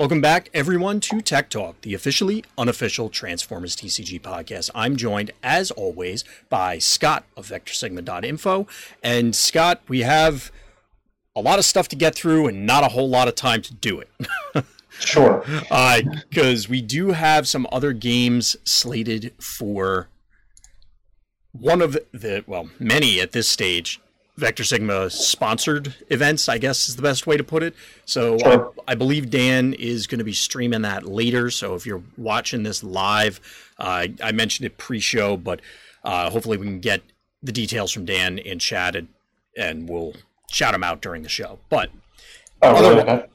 Welcome back, everyone, to Tech Talk, the officially unofficial Transformers TCG podcast. I'm joined, as always, by Scott of VectorSigma.info. And Scott, we have a lot of stuff to get through and not a whole lot of time to do it. sure. Because uh, we do have some other games slated for one of the, well, many at this stage Vector Sigma sponsored events, I guess is the best way to put it. So sure. I, I, believe Dan is going to be streaming that later. So if you're watching this live, uh, I mentioned it pre-show, but uh, hopefully we can get the details from Dan in chat and, and we'll shout him out during the show. But oh, otherwise,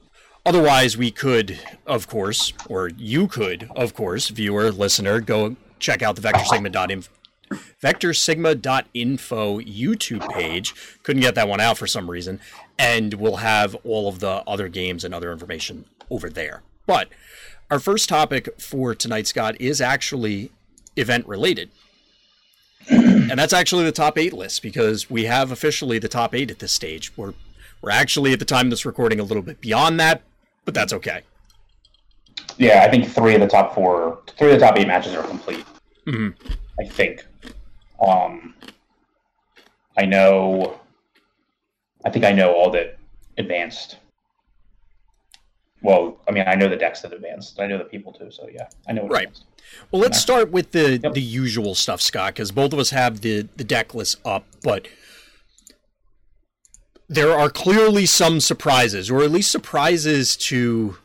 otherwise, we could, of course, or you could, of course, viewer, listener, go check out the vectorsigma.info vectorsigma.info YouTube page. Couldn't get that one out for some reason. And we'll have all of the other games and other information over there. But our first topic for tonight, Scott, is actually event related. and that's actually the top eight list because we have officially the top eight at this stage. We're we're actually at the time of this recording a little bit beyond that, but that's okay. Yeah, I think three of the top four, three of the top eight matches are complete. Mm-hmm. I think. Um, I know. I think I know all that advanced. Well, I mean, I know the decks that advanced. I know the people too. So yeah, I know. right. Advanced. Well, let's start with the yep. the usual stuff, Scott, because both of us have the the deck list up, but there are clearly some surprises, or at least surprises to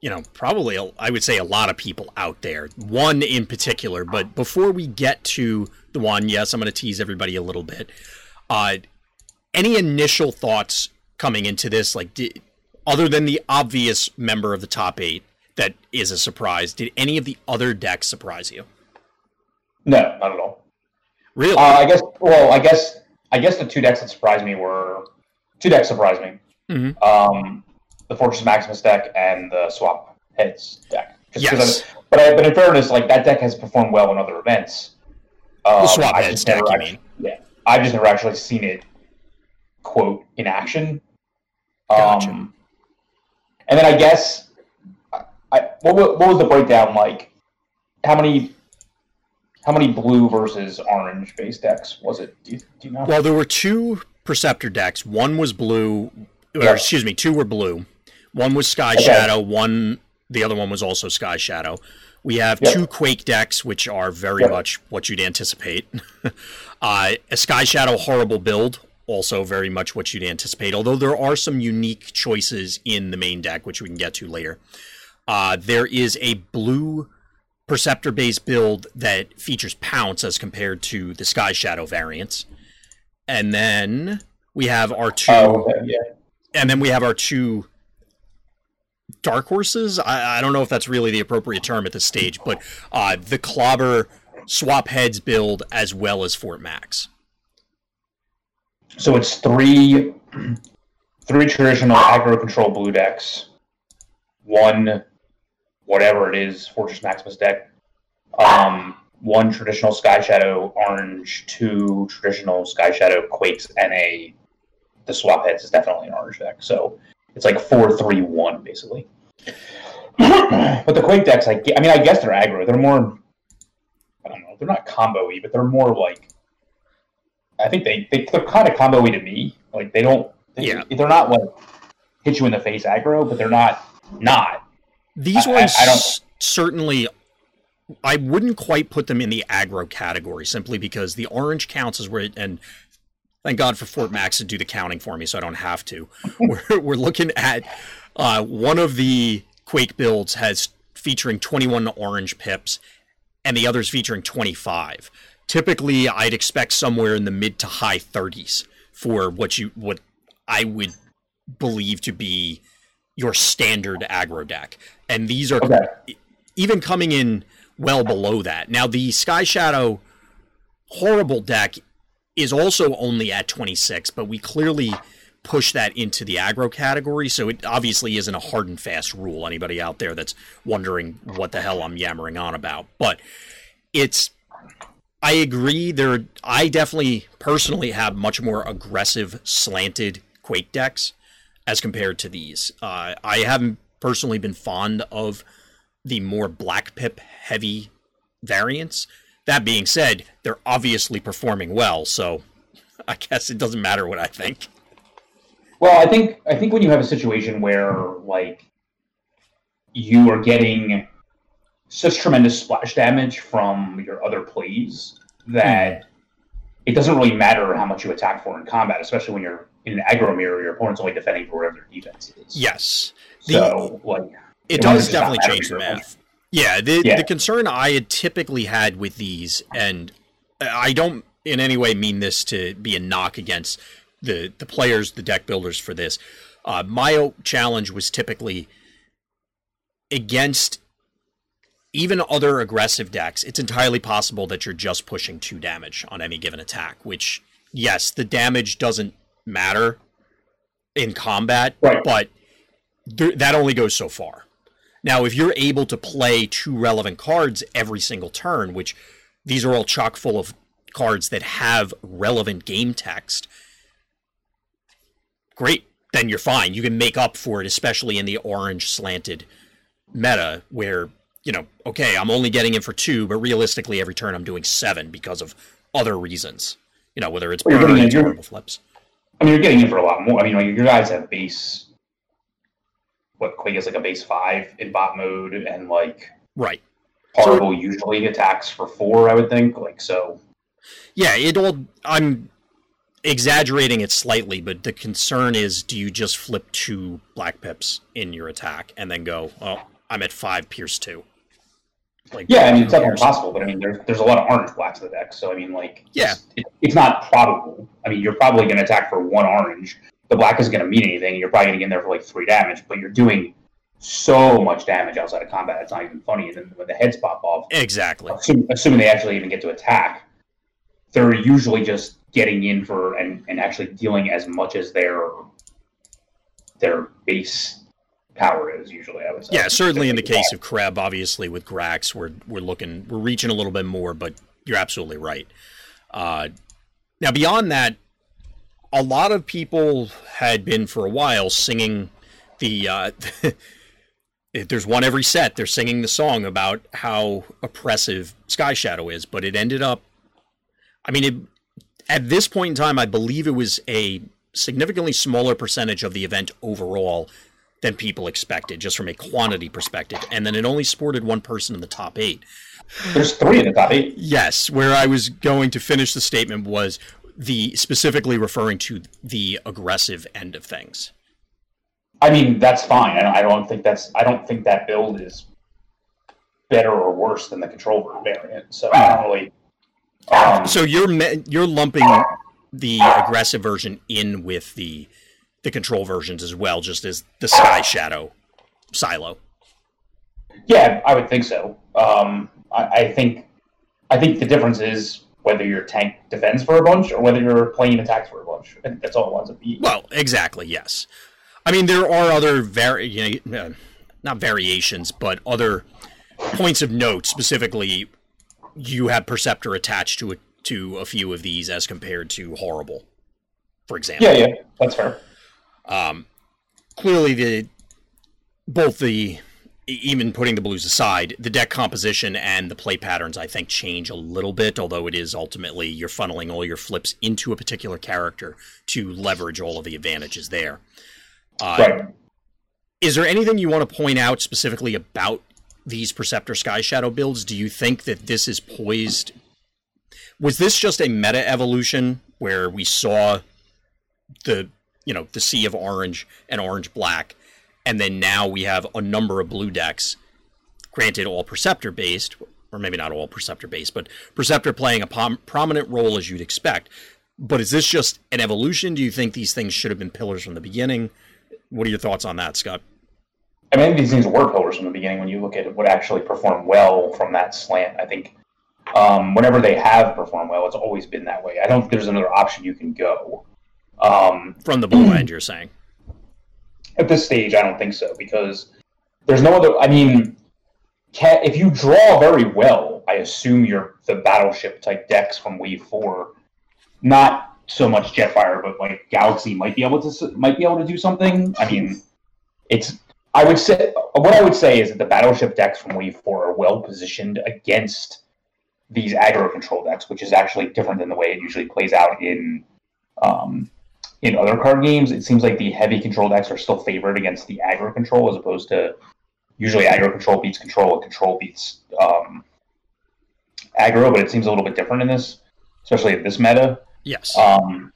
you know, probably I would say a lot of people out there. One in particular, but before we get to one, yes, I'm going to tease everybody a little bit. Uh, any initial thoughts coming into this, like, did, other than the obvious member of the top eight that is a surprise, did any of the other decks surprise you? No, not at all. Really? Uh, I guess. Well, I guess. I guess the two decks that surprised me were two decks surprised me. Mm-hmm. Um, the Fortress Maximus deck and the Swap Heads deck. Just yes. but I, but in fairness, like that deck has performed well in other events. Um, the Swap Heads deck, you mean? Yeah, I've just never actually seen it quote in action. Gotcha. Um, and then I guess, I, what, what was the breakdown like? How many how many blue versus orange base decks was it? Do you, do you know? Well, there were two Perceptor decks. One was blue, or excuse me, two were blue. One was Sky okay. Shadow. One, the other one was also Sky Shadow. We have yep. two Quake decks, which are very yep. much what you'd anticipate. uh, a Sky Shadow horrible build, also very much what you'd anticipate. Although there are some unique choices in the main deck, which we can get to later. Uh, there is a blue Perceptor based build that features Pounce as compared to the Sky Shadow variants. And then we have our two. Oh, okay. yeah. And then we have our two dark horses. I, I, don't know if that's really the appropriate term at this stage, but uh, the Clobber swap heads build as well as Fort Max. So it's three three traditional aggro control blue decks, one whatever it is Fortress Maximus deck, um, one traditional Sky Shadow orange, two traditional Sky Shadow Quakes, and a the swap heads is definitely an orange deck. So it's like four three one basically. but the Quake decks, I, I mean, I guess they're aggro. They're more, I don't know, they're not combo-y, but they're more like, I think they, they they're kind of combo-y to me. Like they don't, they, yeah, they're not like hit you in the face aggro, but they're not not. These I, ones I, I don't certainly I wouldn't quite put them in the aggro category simply because the orange counts as where it, and Thank God for Fort Max to do the counting for me, so I don't have to. we're, we're looking at uh, one of the Quake builds has featuring 21 orange pips, and the others featuring 25. Typically, I'd expect somewhere in the mid to high 30s for what you what I would believe to be your standard aggro deck, and these are okay. even coming in well below that. Now, the Sky Shadow horrible deck is also only at 26, but we clearly push that into the aggro category. So it obviously isn't a hard and fast rule. Anybody out there that's wondering what the hell I'm yammering on about, but it's. I agree. There, I definitely personally have much more aggressive slanted Quake decks as compared to these. Uh, I haven't personally been fond of the more black pip heavy variants. That being said, they're obviously performing well, so I guess it doesn't matter what I think. Well, I think I think when you have a situation where like you are getting such tremendous splash damage from your other plays that mm. it doesn't really matter how much you attack for in combat, especially when you're in an aggro mirror, your opponent's only defending for whatever their defense is. Yes. So, like, it, it does definitely change the math. Yeah the, yeah. the concern I had typically had with these, and I don't in any way mean this to be a knock against the, the players, the deck builders for this. Uh, my challenge was typically against even other aggressive decks, it's entirely possible that you're just pushing two damage on any given attack, which, yes, the damage doesn't matter in combat, right. but th- that only goes so far. Now, if you're able to play two relevant cards every single turn, which these are all chock full of cards that have relevant game text, great. Then you're fine. You can make up for it, especially in the orange slanted meta where you know, okay, I'm only getting in for two, but realistically, every turn I'm doing seven because of other reasons. You know, whether it's well, flips. I mean, you're getting in for a lot more. I mean, your guys have base. What Quake is like a base five in bot mode, and like right. Horri-Bull so, usually attacks for four, I would think. Like so. Yeah, it all. I'm exaggerating it slightly, but the concern is, do you just flip two black pips in your attack and then go, oh, I'm at five Pierce two? Like, yeah, I mean it's definitely possible, but I mean there's there's a lot of orange blacks in the deck, so I mean like yeah, it, it's not probable. I mean you're probably going to attack for one orange. The black isn't going to mean anything. You're probably going to get in there for like three damage, but you're doing so much damage outside of combat. It's not even funny. And then when the heads pop off, exactly, assuming, assuming they actually even get to attack, they're usually just getting in for and, and actually dealing as much as their their base power is usually. I would say. Yeah, certainly in the case of Kreb, obviously with Grax, we're we're looking we're reaching a little bit more, but you're absolutely right. Uh, now beyond that, a lot of people had been for a while singing the. Uh, there's one every set. They're singing the song about how oppressive Sky Shadow is, but it ended up. I mean, it, at this point in time, I believe it was a significantly smaller percentage of the event overall than people expected, just from a quantity perspective. And then it only sported one person in the top eight. There's three in the top eight. Yes, where I was going to finish the statement was the specifically referring to the aggressive end of things. I mean, that's fine. I don't think that's. I don't think that build is better or worse than the control variant. So I don't really. Um, so you're you're lumping the aggressive version in with the the control versions as well, just as the Sky Shadow silo. Yeah, I would think so. Um, I, I, think I think the difference is whether your tank defends for a bunch or whether you're playing attacks for a bunch. I think that's all it wants to be. Well, exactly. Yes. I mean, there are other vari- you know, uh, not variations, but other points of note. Specifically, you have Perceptor attached to a, to a few of these as compared to Horri-Bull, for example. Yeah, yeah, that's fair. Um, clearly, the both the even putting the blues aside, the deck composition and the play patterns I think change a little bit. Although it is ultimately you're funneling all your flips into a particular character to leverage all of the advantages there. Uh, right. Is there anything you want to point out specifically about these Perceptor Sky Shadow builds? Do you think that this is poised? Was this just a meta evolution where we saw the you know the sea of orange and orange black, and then now we have a number of blue decks. Granted, all Perceptor based, or maybe not all Perceptor based, but Perceptor playing a pom- prominent role as you'd expect. But is this just an evolution? Do you think these things should have been pillars from the beginning? What are your thoughts on that, Scott? I mean, these things were pillars from the beginning when you look at what actually performed well from that slant. I think um, whenever they have performed well, it's always been that way. I don't think there's another option you can go. Um, From the blue end, you're saying? At this stage, I don't think so because there's no other. I mean, if you draw very well, I assume you're the battleship type decks from Wave Four, not so much Jetfire, but like Galaxy might be able to might be able to do something. I mean, it's I would say what I would say is that the battleship decks from Wave Four are well positioned against these aggro control decks, which is actually different than the way it usually plays out in um, in other card games. It seems like the heavy control decks are still favored against the aggro control, as opposed to usually aggro control beats control and control beats um, aggro. But it seems a little bit different in this, especially in this meta. Yes. Um,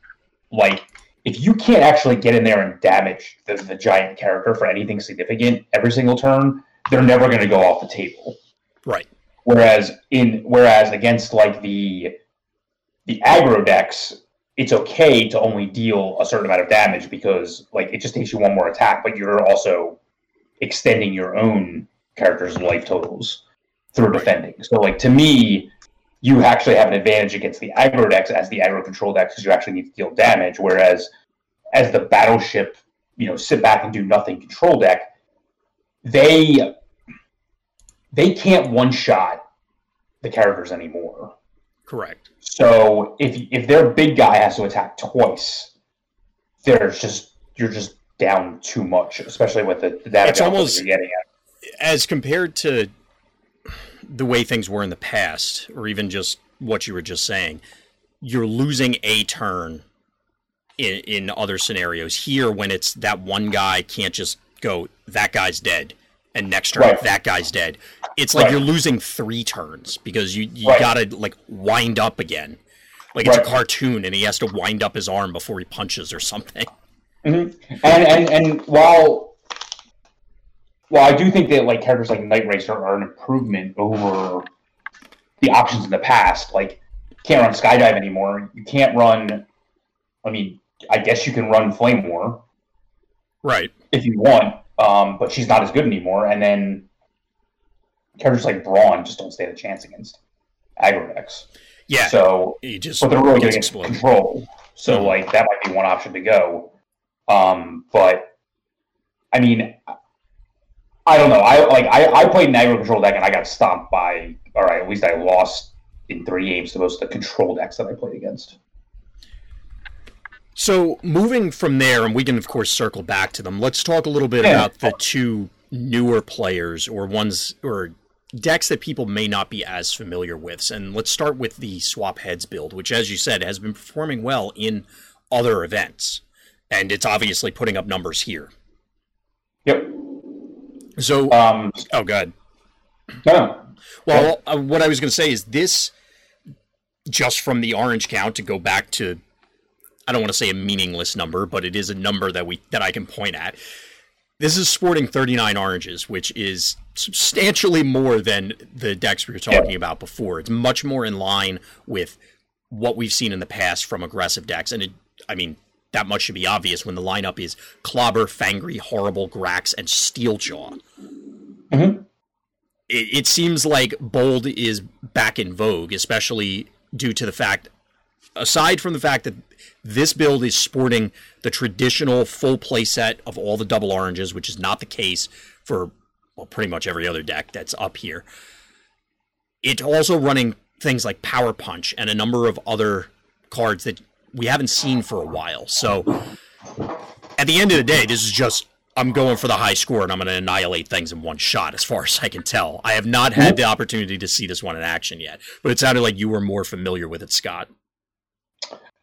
like if you can't actually get in there and damage the, the giant character for anything significant every single turn, they're never going to go off the table. Right. Whereas in whereas against like the the aggro decks, it's okay to only deal a certain amount of damage because like it just takes you one more attack, but you're also extending your own character's life totals through defending. So like to me, you actually have an advantage against the aggro decks as the aggro control decks because you actually need to deal damage. Whereas as the battleship, you know, sit back and do nothing control deck, they they can't one shot the characters anymore. Correct. So if if their big guy has to attack twice, there's just you're just down too much, especially with the, It's almost- you're getting at. As compared to the way things were in the past, or even just what you were just saying, you're losing a turn in, in other scenarios. Here, when it's that one guy can't just go, that guy's dead, and next turn, Right. that guy's dead. It's like Right. you're losing three turns because you, you Right. gotta like wind up again. Like it's a cartoon and he has to wind up his arm before he punches or something. Mm-hmm. And and and while while I do think that like characters like Night Racer are an improvement over the options in the past, like you can't run Skydive anymore. You can't run. I mean, I guess you can run Flame War Right. if you want, um, but she's not as good anymore. And then characters like Brawn just don't stand a chance against aggro decks. Yeah. So he just but they're really good against exploded. control. So Mhm. like that might be one option to go. Um, but I mean, I don't know. I like I, I played an aggro control deck and I got stomped by. All right, at least I lost in three games to most of the control decks that I played against. So moving from there, and we can of course circle back to them. Let's talk a little bit Yeah. about the two newer players or ones or decks that people may not be as familiar with. And let's start with the swap heads build, which, as you said, has been performing well in other events, and it's obviously putting up numbers here. Yep. So, Um, oh god. no. Well, uh, what I was going to say is this, just from the orange count to go back to, I don't want to say a meaningless number, but it is a number that we that I can point at. This is sporting 39 oranges, which is substantially more than the decks we were talking about before. It's much more in line with what we've seen in the past from aggressive decks, and it, I mean. That much should be obvious when the lineup is Clobber, Fangry, Horri-Bull, Grax, and Steeljaw mm-hmm. it, it seems like bold is back in vogue, especially due to the fact, aside from the fact that this build is sporting the traditional full play set of all the double oranges, which is not the case for well, pretty much every other deck that's up here. It's also running things like Power Punch and a number of other cards that we haven't seen for a while. So at the end of the day, this is just I'm going for the high score and I'm going to annihilate things in one shot, as far as I can tell. I have not had the opportunity to see this one in action yet, but it sounded like you were more familiar with it, Scott.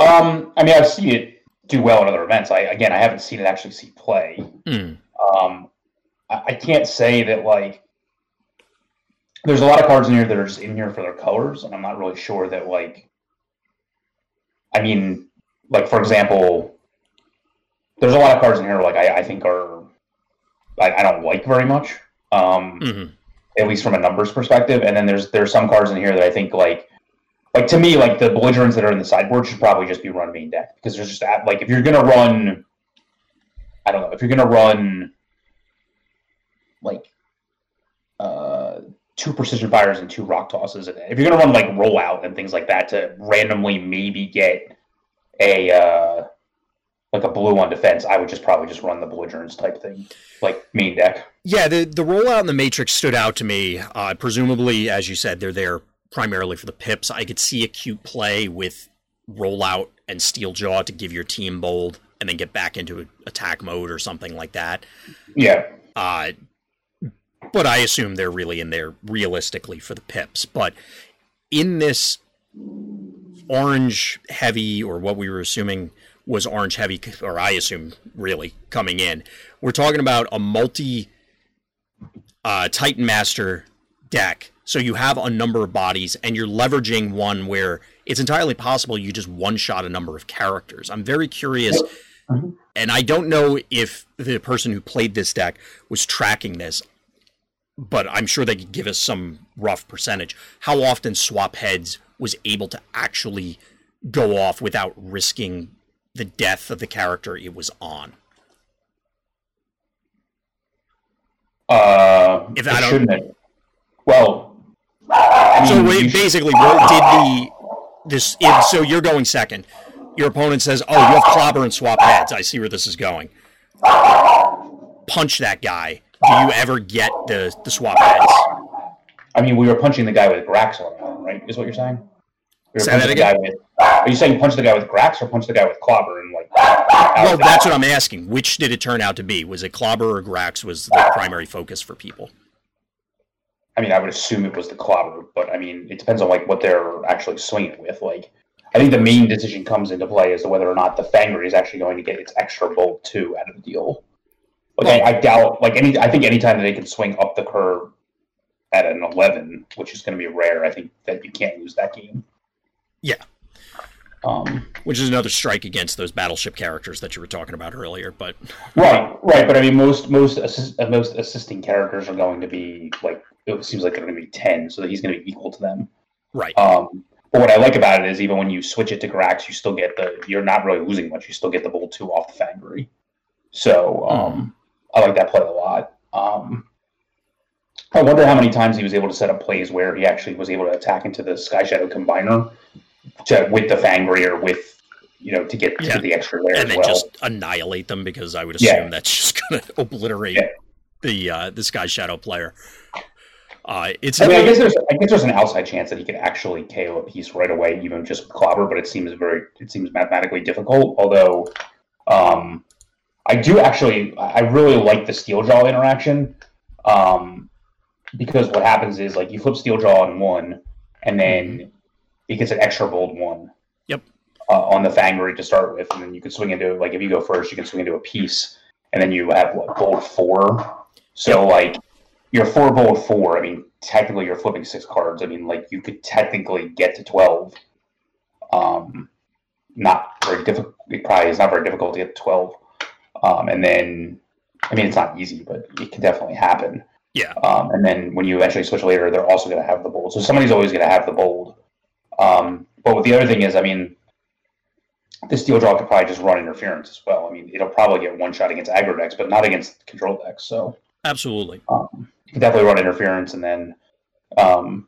Um, I mean, I've seen it do well in other events. I again, I haven't seen it actually see play. Hmm. Um, I, I can't say that like. There's a lot of cards in here that are just in here for their colors, and I'm not really sure that like. I mean, like for example, there's a lot of cards in here like I, I think are, I, I don't like very much. Um, hmm at least from a numbers perspective. And then there's there's some cards in here that I think like like to me like the belligerents that are in the sideboard should probably just be run main deck because there's just that like if you're gonna run I don't know if you're gonna run like uh two precision fires and two rock tosses and if you're gonna run like rollout and things like that to randomly maybe get a uh like a blue on defense, I would just probably just run the belligerents type thing, like main deck. Yeah, the the rollout and the Matrix stood out to me. Uh, presumably, as you said, they're there primarily for the pips. I could see a cute play with rollout and Steeljaw to give your team bold and then get back into attack mode or something like that. Yeah. Uh, but I assume they're really in there realistically for the pips. But in this orange heavy, or what we were assuming was orange heavy, or I assume really coming in, we're talking about a multi uh, Titan Master deck. So you have a number of bodies, and you're leveraging one where it's entirely possible you just one shot a number of characters. I'm very curious, and I don't know if the person who played this deck was tracking this but I'm sure they could give us some rough percentage. How often swap heads was able to actually go off without risking the death of the character it was on? Uh, If it I don't-. Well, So mean, wait, basically, what did the this? If, so you're going second. Your opponent says, "Oh, you have clobber and swap heads." I see where this is going. Punch that guy. Do you ever get the the swap heads? I mean, we were punching the guy with Grax on right? Is what you're saying? We Say that again? with. Are you saying punch the guy with Grax or punch the guy with Clobber and like? Well, that's what I'm asking. Which did it turn out to be? Was it clobber or Grax? Was the primary focus for people? I mean, I would assume it was the Clobber, but I mean, it depends on like what they're actually swinging with. Like, I think the main decision comes into play as to whether or not the Fangry is actually going to get its extra bolt two out of the deal. Like, I, I doubt. Like any, I think anytime that they can swing up the curve at an eleven, which is going to be rare, I think that you can't lose that game. Yeah. Um, Which is another strike against those battleship characters that you were talking about earlier. But Right, right, but I mean, most most assist, most assisting characters are going to be like it seems like they're going to be ten, so that he's going to be equal to them. right, Um, but what I like about it is even when you switch it to Grax, you still get the you're not really losing much. You still get the bolt two off the Fangry. So um, I like that play a lot. Um, I wonder how many times he was able to set up plays where he actually was able to attack into the Sky Shadow Combiner to, with the Fangry or with you know to get to Yeah. get the extra layer and as then well. just annihilate them because I would assume Yeah. that's just going to obliterate Yeah. the uh, the Sky Shadow player. Uh, it's I mean, I guess there's I guess there's an outside chance that he could actually KO a piece right away, even just clobber, but it seems very it seems mathematically difficult. Although, um, I do actually I really like the Steeljaw interaction, um, because what happens is like you flip Steeljaw on one, and then it gets an extra bold one. Yep. Uh, on the Fangry to start with, and then you can swing into like if you go first, you can swing into a piece, and then you have what bold four. So like your four bold four, I mean, technically you're flipping six cards. I mean, like you could technically get to twelve. Um, not very difficult. It probably is not very difficult to get to twelve. Um, and then, I mean, it's not easy, but it can definitely happen. Yeah. Um, and then when you eventually switch later, they're also going to have the bold. So somebody's always going to have the bold. Um, but the other thing is, I mean, this Steeljaw could probably just run interference as well. I mean, it'll probably get one shot against aggro decks, but not against control decks. So absolutely. um, you can definitely run interference, and then um,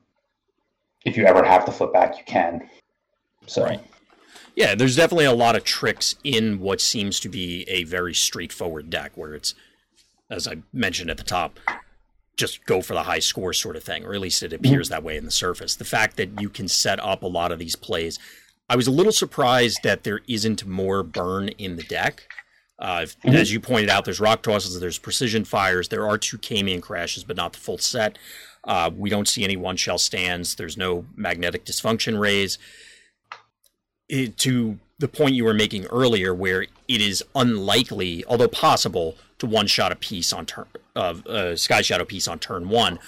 if you ever have to flip back, you can. So Right. Yeah, there's definitely a lot of tricks in what seems to be a very straightforward deck, where it's, as I mentioned at the top, just go for the high score sort of thing, or at least it appears that way in the surface. The fact that you can set up a lot of these plays, I was a little surprised that there isn't more burn in the deck. Uh, Mhm. As you pointed out, there's rock tosses, there's precision fires, there are two Camion crashes, but not the full set. Uh, we don't see any one shell stands. There's no magnetic dysfunction rays it, to the point you were making earlier, where it is unlikely, although possible, to one shot a piece on turn of uh, Sky Shadow piece on turn one,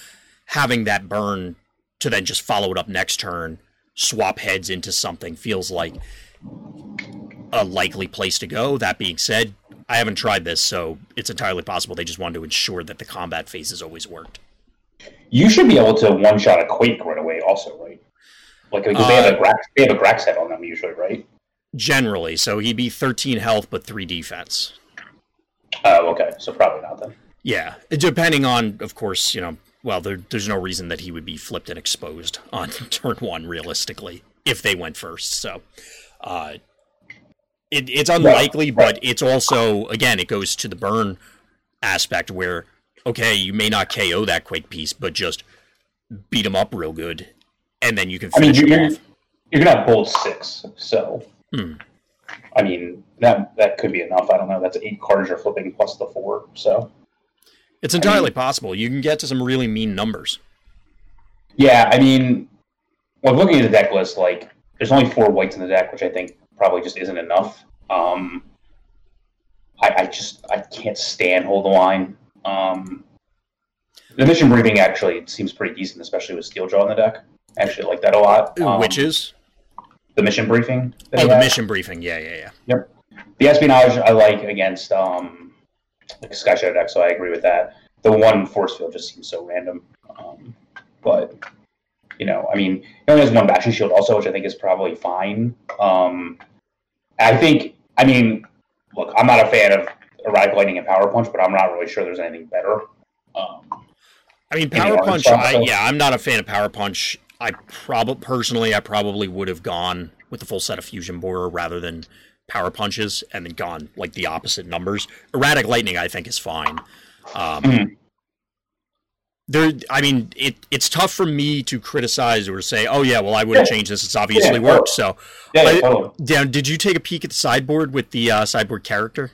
having that burn to then just follow it up next turn, swap heads into something feels like a likely place to go. That being said, I haven't tried this, so it's entirely possible they just wanted to ensure that the combat phases always worked. you should be able to one shot a quake right away, also, right? Like because they have a Uh, Grax, they have a Grax head on them usually, right? Generally, so he'd be 13 health but 3 defense. Oh, okay, so probably not then. Yeah, depending on, of course, you know, well, there, there's no reason that he would be flipped and exposed on turn one, realistically, if they went first. So, uh, it, it's unlikely, but it's also, again, it goes to the burn aspect where, okay, you may not KO that Quake piece, but just beat him up real good, and then you can I mean, finish you're, you're, you're gonna have bold six, so Hmm. I mean that that could be enough. I don't know. That's eight cards you're flipping plus the four. So It's entirely possible. You can get to some really mean numbers. Yeah, I mean, well, looking at the deck list, like there's only four whites in the deck, which I think probably just isn't enough. Um, I, I just I can't stand hold the line. Um, the mission briefing actually seems pretty decent, especially with Steeljaw in the deck. I actually like that a lot. Um, Which is the mission briefing? oh, the mission briefing. Yeah, yeah, yeah. Yep. The espionage I like against um, like Sky Shadow deck, so I agree with that. The one force field just seems so random. Um, but you know, I mean, he only has one battery shield also, which I think is probably fine. Um, I think, I mean, look, I'm not a fan of erratic lightning and power punch, but I'm not really sure there's anything better. Um, I mean, Power Punch. stuff, I, so- yeah, I'm not a fan of Power Punch. I probably personally, I probably would have gone with the full set of Fusion Borer rather than Power Punches, and then gone like the opposite numbers. Erratic Lightning, I think, is fine. Um, Mhm. There, I mean, it it's tough for me to criticize or say, "Oh yeah, well, I would have Yeah. changed this. It's obviously Yeah, worked." So, yeah, But- totally. Dan, did you take a peek at the sideboard with the uh, sideboard character?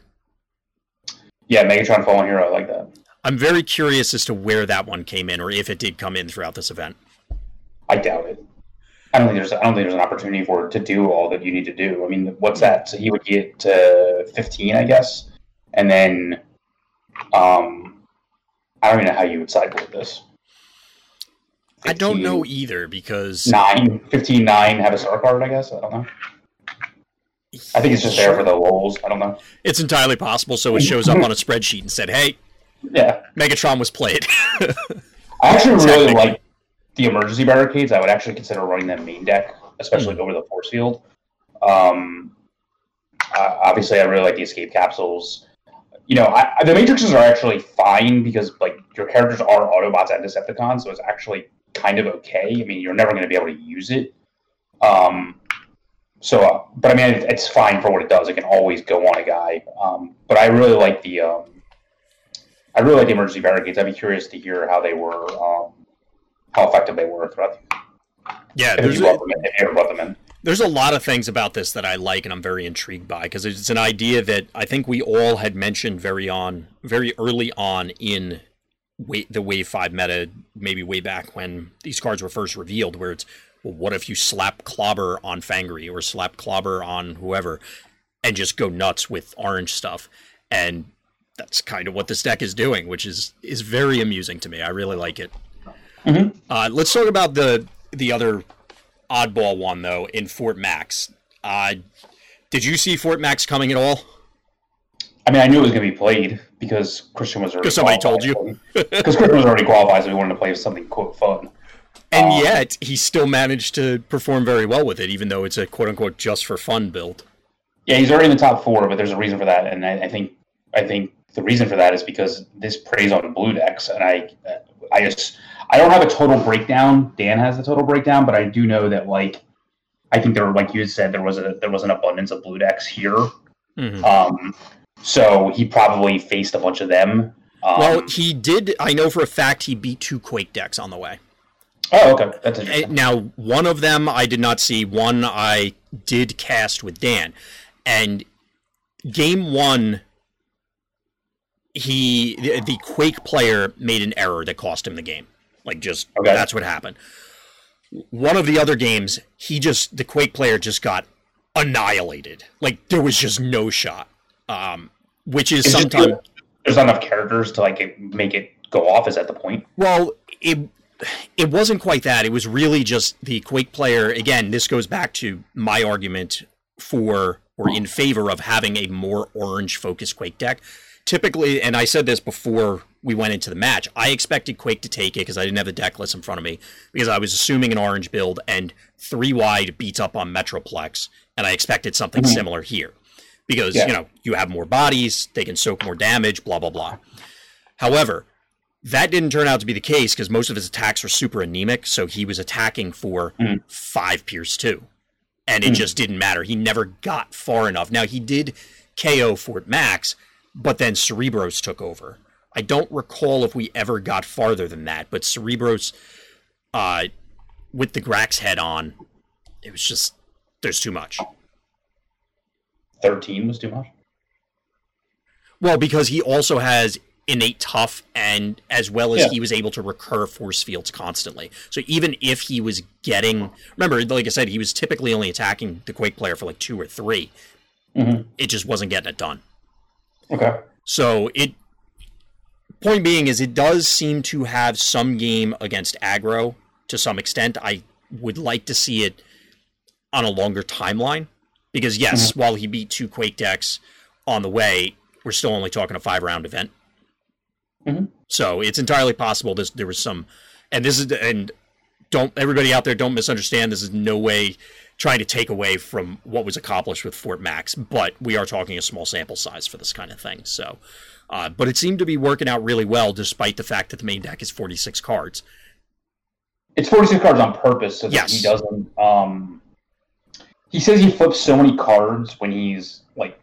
Yeah, Megatron Fallen Hero, I like that. I'm very curious as to where that one came in, or if it did come in throughout this event. I doubt it. I don't think there's I don't think there's an opportunity for it to do all that you need to do. I mean, what's that? So he would get to 15, I guess, and then um, I don't even know how you would sideboard this. I don't know either because 9, 15, 9, have a star card, I guess. I don't know. I think it's just there for the lulls. I don't know. It's entirely possible. So it shows up on a spreadsheet and said, "Hey, Yeah. Megatron was played." I actually really like the emergency barricades. I would actually consider running them main deck, especially over the force field. Um, uh, obviously, I really like the escape capsules. You know, I, I- the matrices are actually fine because like your characters are Autobots and Decepticons, so it's actually kind of okay. I mean, you're never going to be able to use it. Um, so, uh, but I mean, it, it's fine for what it does. It can always go on a guy. Um, but I really like the um, I really like the emergency barricades. I'd be curious to hear how they were, um, how effective they were throughout. The, yeah, If there's you, brought them in, if you ever brought them in. There's a lot of things about this that I like and I'm very intrigued by because it's an idea that I think we all had mentioned very on very early on in the Wave Five meta, maybe way back when these cards were first revealed, where it's well, what if you slap Clobber on Fangry or slap Clobber on whoever and just go nuts with orange stuff and that's kind of what this deck is doing, which is is very amusing to me. I really like it. Mhm. Uh, let's talk about the the other oddball one though in Fort Max. Uh, did you see Fort Max coming at all? I mean, I knew it was going to be played because Christian was already 'Cause somebody told you. Because Christian was already qualified, so we wanted to play something quote fun. And Um, yet he still managed to perform very well with it, even though it's a quote unquote just for fun build. Yeah, he's already in the top four, but there's a reason for that, and I, I think I think the reason for that is because this preys on blue decks, and I I just I don't have a total breakdown. Dan has the total breakdown, but I do know that like I think there, like you had said, there was a there was an abundance of blue decks here. Mhm. Um, so he probably faced a bunch of them. Um, well, he did. I know for a fact he beat two Quake decks on the way. oh, okay, that's Uh, interesting. Now, one of them I did not see. One I did cast with Dan, and game one, he the, the Quake player made an error that cost him the game. Like, just Okay. that's what happened. One of the other games, he just the Quake player just got annihilated. Like there was just no shot. Um, which is just sometimes there's not enough characters to like make it go off. Is that the point? Well, it it wasn't quite that. It was really just the Quake player. Again, this goes back to my argument for or in favor of having a more orange focused Quake deck. Typically, and I said this before we went into the match, I expected Quake to take it because I didn't have the deck list in front of me because I was assuming an orange build and three wide beats up on Metroplex, and I expected something Mhm. similar here because Yeah. you know you have more bodies, they can soak more damage, blah blah blah. However, that didn't turn out to be the case because most of his attacks were super anemic, so he was attacking for Mm. five Pierce two. And it Mm. just didn't matter. He never got far enough. Now he did KO Fort Max, but then Cerebros took over. I don't recall if we ever got farther than that, but Cerebros uh with the Grax head on, it was just there's too much. Thirteen was too much. Well, because he also has innate tough and as well as Yeah. he was able to recur force fields constantly. So even if he was getting remember like I said he was typically only attacking the Quake player for like 2 or 3. Mhm. It just wasn't getting it done. Okay. So it point being is it does seem to have some game against aggro to some extent. I would like to see it on a longer timeline because yes, while he beat two Quake decks on the way, we're still only talking a five round event. Mhm. So it's entirely possible this there was some, and this is and don't everybody out there don't misunderstand. This is no way trying to take away from what was accomplished with Fort Max, but we are talking a small sample size for this kind of thing. So, uh, but it seemed to be working out really well, despite the fact that the main deck is 46 cards. It's 46 cards on purpose so that Yes. he doesn't. Um, he says he flips so many cards when he's like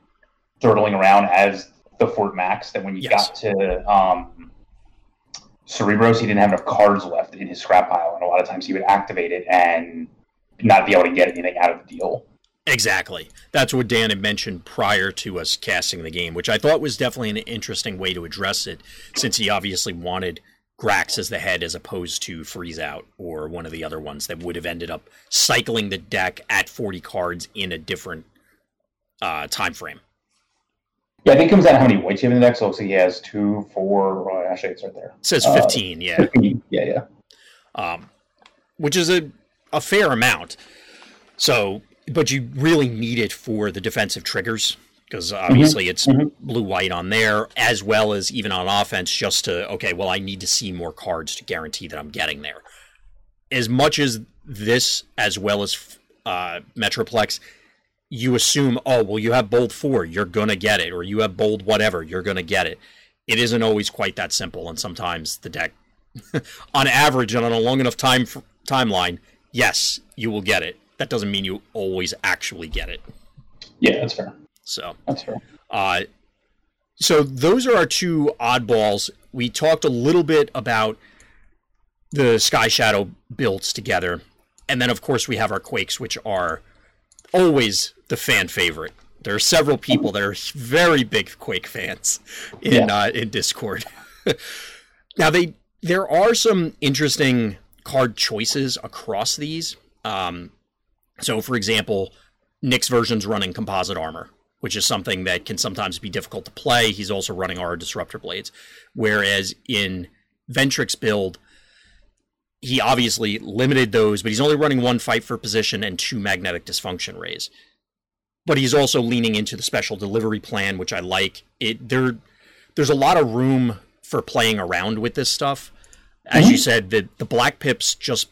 turtling around as the Fort Max that when you Yes. got to um, Cerebros, he didn't have enough cards left in his scrap pile, and a lot of times he would activate it and not be able to get anything out of the deal. Exactly. That's what Dan had mentioned prior to us casting the game, which I thought was definitely an interesting way to address it, since he obviously wanted Grax as the head as opposed to Freeze Out or one of the other ones that would have ended up cycling the deck at 40 cards in a different uh, time frame. Yeah, I think it comes down to how many whites you have in the deck. So it he has two, four. Well, actually, it's right there. It says Uh, 15, yeah. Yeah, yeah. um, which is a, a fair amount. So, but you really need it for the defensive triggers because obviously it's mhm. blue white on there as well as even on offense just to okay well i need to see more cards to guarantee that i'm getting there as much as this as well as uh, metroplex you assume oh well you have bold four you're gonna get it or you have bold whatever you're gonna get it it isn't always quite that simple and sometimes the deck on average and on a long enough time timeline yes you will get it that doesn't mean you always actually get it Yeah, that's fair. so That's fair. uh, so those are our two oddballs. We talked a little bit about the Sky Shadow builds together, and then of course we have our Quakes, which are always the fan favorite. There are several people that are very big Quake fans in uh, in Discord. now they there are some interesting card choices across these. Um, so, for example, Nick's version's running composite armor, which is something that can sometimes be difficult to play. He's also running our disruptor blades. Whereas in Ventrix build, he obviously limited those, but he's only running one fight for position and two magnetic dysfunction rays. But he's also leaning into the special delivery plan, which I like. It there there's a lot of room for playing around with this stuff. As you said, the the black pips just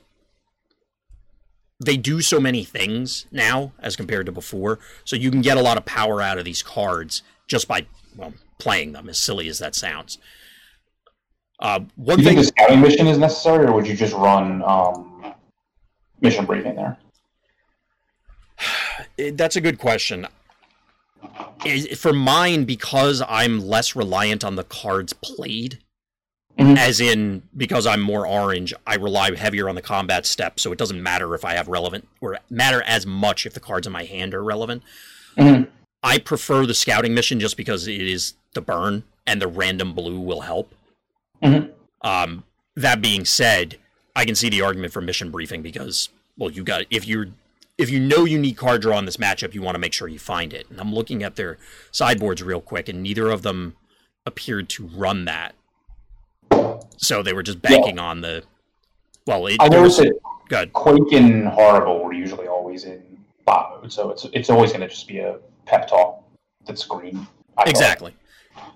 they do so many things now as compared to before. So you can get a lot of power out of these cards just by well playing them. As silly as that sounds. Uh, one Do you thing, think the scouting mission is necessary, or would you just run um, mission briefing there? that's a good question. For mine, because I'm less reliant on the cards played, Mhm. as in because I'm more orange, I rely heavier on the combat step. So it doesn't matter if I have relevant or matter as much if the cards in my hand are relevant. Mhm. I prefer the scouting mission just because it is the burn and the random blue will help. Mhm. Um, that being said, I can see the argument for mission briefing because, well, you got if you're if you know you need card draw in this matchup, you want to make sure you find it. And I'm looking at their sideboards real quick, and neither of them appeared to run that. So they were just banking on the. Well, it, I was noticed that good. Quake and Horri-Bull were usually always in bot mode, so it's it's always going to just be a pep talk that's green. I thought. Exactly.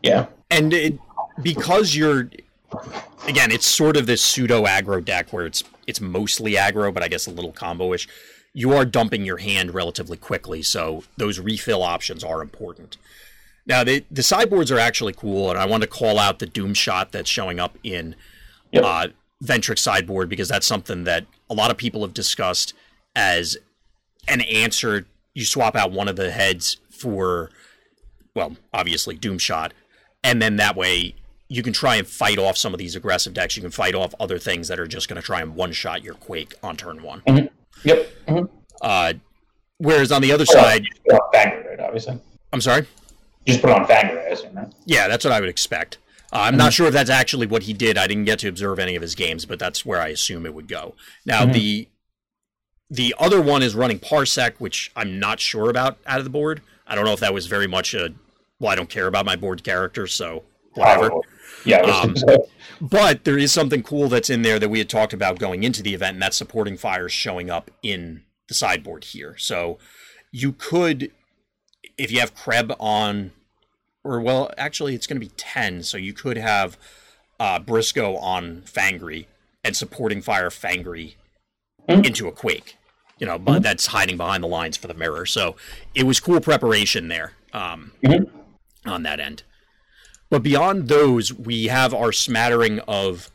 Yeah. and it, because you're again it's sort of this pseudo aggro deck where it's it's mostly aggro but i guess a little combo-ish you are dumping your hand relatively quickly so those refill options are important now the the sideboards are actually cool and i want to call out the doom shot that's showing up in Yep. uh, Ventrix sideboard because that's something that a lot of people have discussed as an answer. You swap out one of the heads for, well, obviously Doom Shot, and then that way you can try and fight off some of these aggressive decks. You can fight off other things that are just going to try and one shot your Quake on turn one. Yep. Mhm. Uh, whereas on the other Oh, side, right, obviously. I'm sorry. Just put on I assume, right? Yeah, that's what I would expect. Uh, I'm not sure if that's actually what he did. I didn't get to observe any of his games, but that's where I assume it would go. Now Mhm. the the other one is running Parsec, which I'm not sure about out of the board. I don't know if that was very much a well, I don't care about my board character, so whatever. Probably. Yeah. Um, was gonna say. But there is something cool that's in there that we had talked about going into the event, and that's supporting fires showing up in the sideboard here. So you could, if you have Kreb on, or well, actually, it's going to be 10, so you could have uh, Brisko on Fangry and supporting fire Fangry Mhm. into a Quake. You know, but that's hiding behind the lines for the mirror. So it was cool preparation there um, Mhm. on that end. But beyond those, we have our smattering of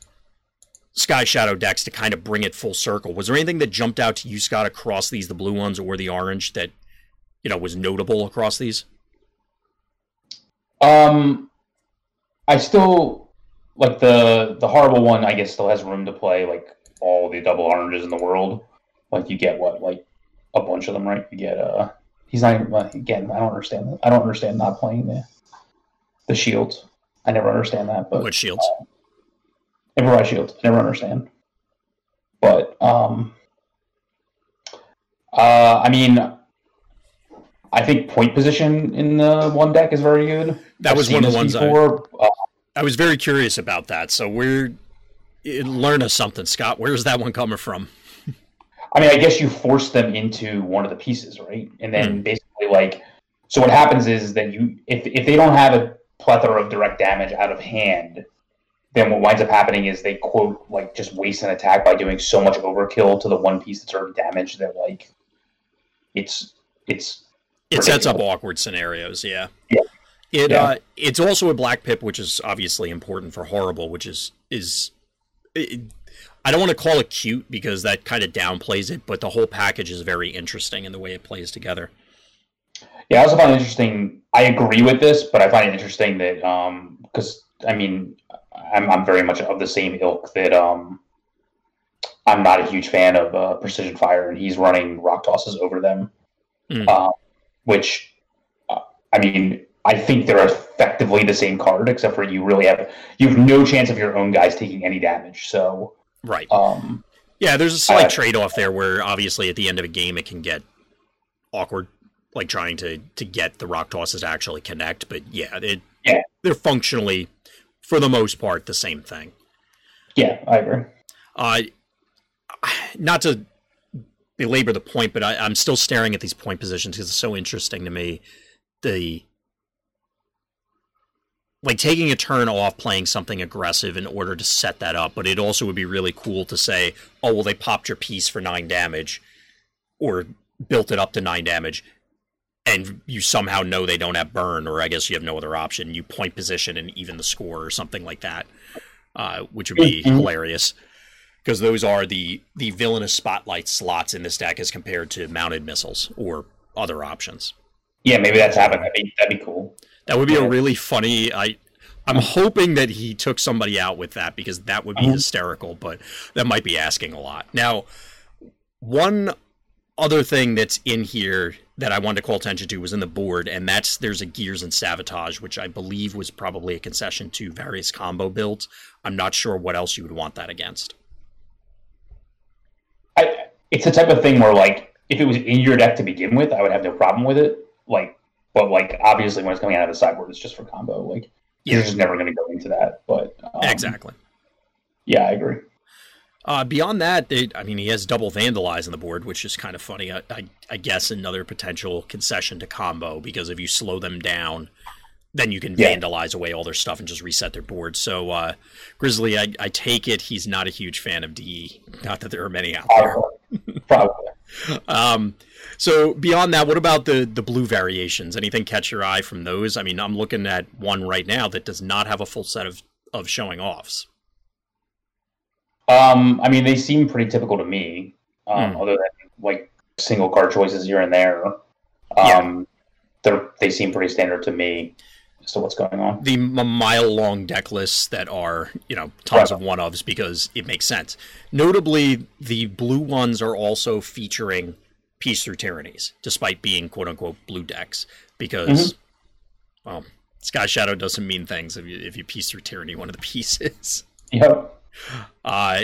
Sky Shadow decks to kind of bring it full circle. Was there anything that jumped out to you, Scott, across these, the blue ones or the orange, that you know was notable across these? Um, I still like the the Horri-Bull one. I guess still has room to play. Like all the double oranges in the world. Like you get what like a bunch of them, right? You get uh. He's not even again. I don't understand that. I don't understand not playing the the shields. I never understand that. But What shields? Everrise shields. I never understand. But um, uh, I mean, I think point position in the one deck is very good. That I've was one of the ones I- Uh, I was very curious about that. So we're learn us something, Scott. Where's that one coming from? I mean, I guess you force them into one of the pieces, right? And then basically, like, so what happens is that you, if if they don't have a plethora of direct damage out of hand, then what winds up happening is they quote like just waste an attack by doing so much overkill to the one piece that's already damaged that like it's it's It sets up awkward scenarios. Yeah. Yeah. It Yeah. uh, it's also a black pip, which is obviously important for Horri-Bull, which is is. It, I don't want to call it cute because that kind of downplays it, but the whole package is very interesting in the way it plays together. Yeah, I also find it interesting. I agree with this, but I find it interesting that um because I mean I'm I'm very much of the same ilk that um I'm not a huge fan of uh, precision fire, and he's running rock tosses over them, uh, which uh, I mean I think they're effectively the same card, except for you really have you have no chance of your own guys taking any damage. So Right. um Yeah, there's a slight Uh, trade off there where obviously at the end of a game it can get awkward, like trying to to get the rock tosses to actually connect. But yeah, it, Yeah. they're functionally, for the most part, the same thing. yeah, I agree. Uh, not to belabor the point, but I, I'm still staring at these point positions because it's so interesting to me. The like taking a turn off playing something aggressive in order to set that up, but it also would be really cool to say, oh well, they popped your piece for nine damage, or built it up to nine damage, and you somehow know they don't have burn, or I guess you have no other option. You point position and even the score or something like that, uh, which would be Mhm. hilarious because those are the the villainous spotlight slots in this deck as compared to mounted missiles or other options. Yeah, maybe that's happened. That'd be that'd be cool. That would be Yeah. a really funny. I I'm hoping that he took somebody out with that because that would be Mhm. hysterical, but that might be asking a lot. Now, one other thing that's in here that I wanted to call attention to was in the board, and that's there's a Gears and Sabotage, which I believe was probably a concession to various combo builds. I'm not sure what else you would want that against. It's the type of thing where like if it was in your deck to begin with, I would have no problem with it. Like, but like obviously when it's coming out of the sideboard, it's just for combo. Like you're just never going to go into that. But um, exactly. Yeah, I agree. Uh, beyond that, they, I mean, he has double vandalize on the board, which is kind of funny. I, I, I guess another potential concession to combo because if you slow them down, then you can Yeah. vandalize away all their stuff and just reset their board. So, uh, Grizzly, I, I take it he's not a huge fan of DE. Not that there are many out there. Probably. Um, so beyond that, what about the the blue variations? Anything catch your eye from those? I mean, I'm looking at one right now that does not have a full set of of showing offs. Um, I mean, they seem pretty typical to me. Um, Hmm. other than like single card choices here and there. Um, Yeah. they're they seem pretty standard to me as to what's going on. the mile long deck lists that are you know tons Right. of one ofs because it makes sense. Notably, the blue ones are also featuring Peace Through Tyrannies, despite being quote unquote blue decks, because well, Sky Shadow doesn't mean things if you if you Peace Through Tyranny one of the pieces. Yep. Uh,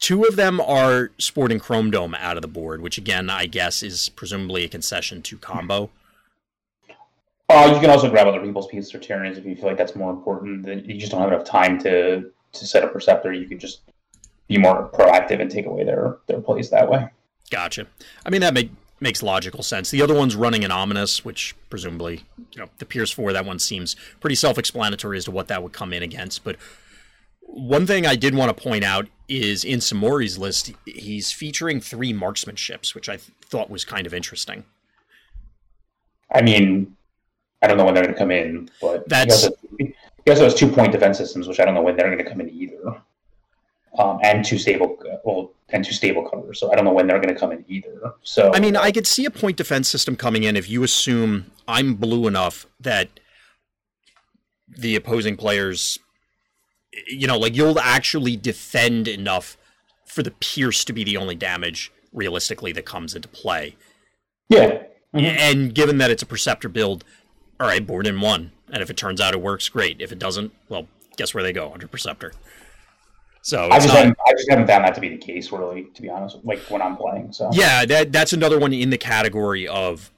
two of them are sporting Chromedome out of the board, which again I guess is presumably a concession to combo. Uh, you can also grab other people's pieces or tyrannies if you feel like that's more important. Then you just don't have enough time to to set a Perceptor. You can just be more proactive and take away their their plays that way. Gotcha. I mean that make, makes logical sense. The other one's running an ominous, which presumably you know the Pierce Four. That one seems pretty self-explanatory as to what that would come in against. But one thing I did want to point out is in Samori's list, he's featuring three marksmanships, which I th- thought was kind of interesting. I mean, I don't know when they're going to come in, but That's- he also, he also has two point defense systems, which I don't know when they're going to come in either. Um, and two stable, well, and two stable covers. So I don't know when they're going to come in either. So I mean, I could see a point defense system coming in if you assume I'm blue enough that the opposing players, you know, like you'll actually defend enough for the pierce to be the only damage realistically that comes into play. yeah, Mhm. And given that it's a Perceptor build, all right, board in one. And if it turns out it works, great. If it doesn't, well, guess where they go under Perceptor. So I just not- haven't, I just haven't found that to be the case, really, to be honest. Like when I'm playing, so Yeah, that that's another one in the category of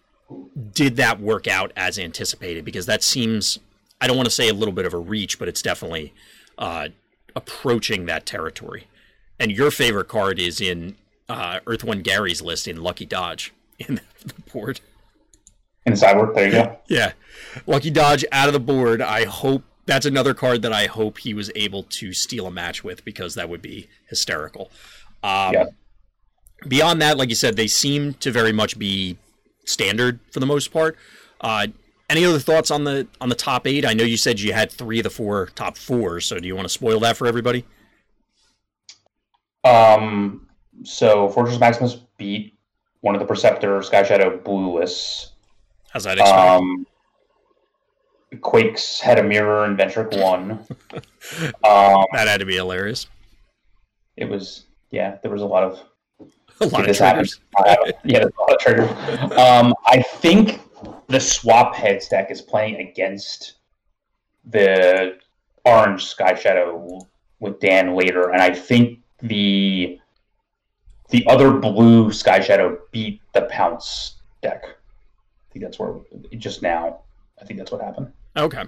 did that work out as anticipated? Because that seems I don't want to say a little bit of a reach, but it's definitely uh, approaching that territory. And your favorite card is in uh, Earth One Gary's list in Lucky Dodge in the board. In the sideboard, there you go. Yeah, Lucky Dodge out of the board. I hope that's another card that I hope he was able to steal a match with because that would be hysterical. Um, Yeah. Beyond that, like you said, they seem to very much be standard for the most part. Uh, any other thoughts on the on the top eight? I know you said you had three of the four top four, so do you want to spoil that for everybody? Um, so Fortress Maximus beat one of the Perceptor Sky Shadow Blueless. That expected? Um, Quakes had a mirror and Ventric One. um, that had to be hilarious. it was yeah, there was a lot of A lot of happened. triggers. Uh, yeah, there's a lot of triggers. Um, I think the swap heads deck is playing against the orange Sky Shadow with Dan later, and I think the the other blue Sky Shadow beat the Pounce deck. I think that's where just now. I think that's what happened. Okay.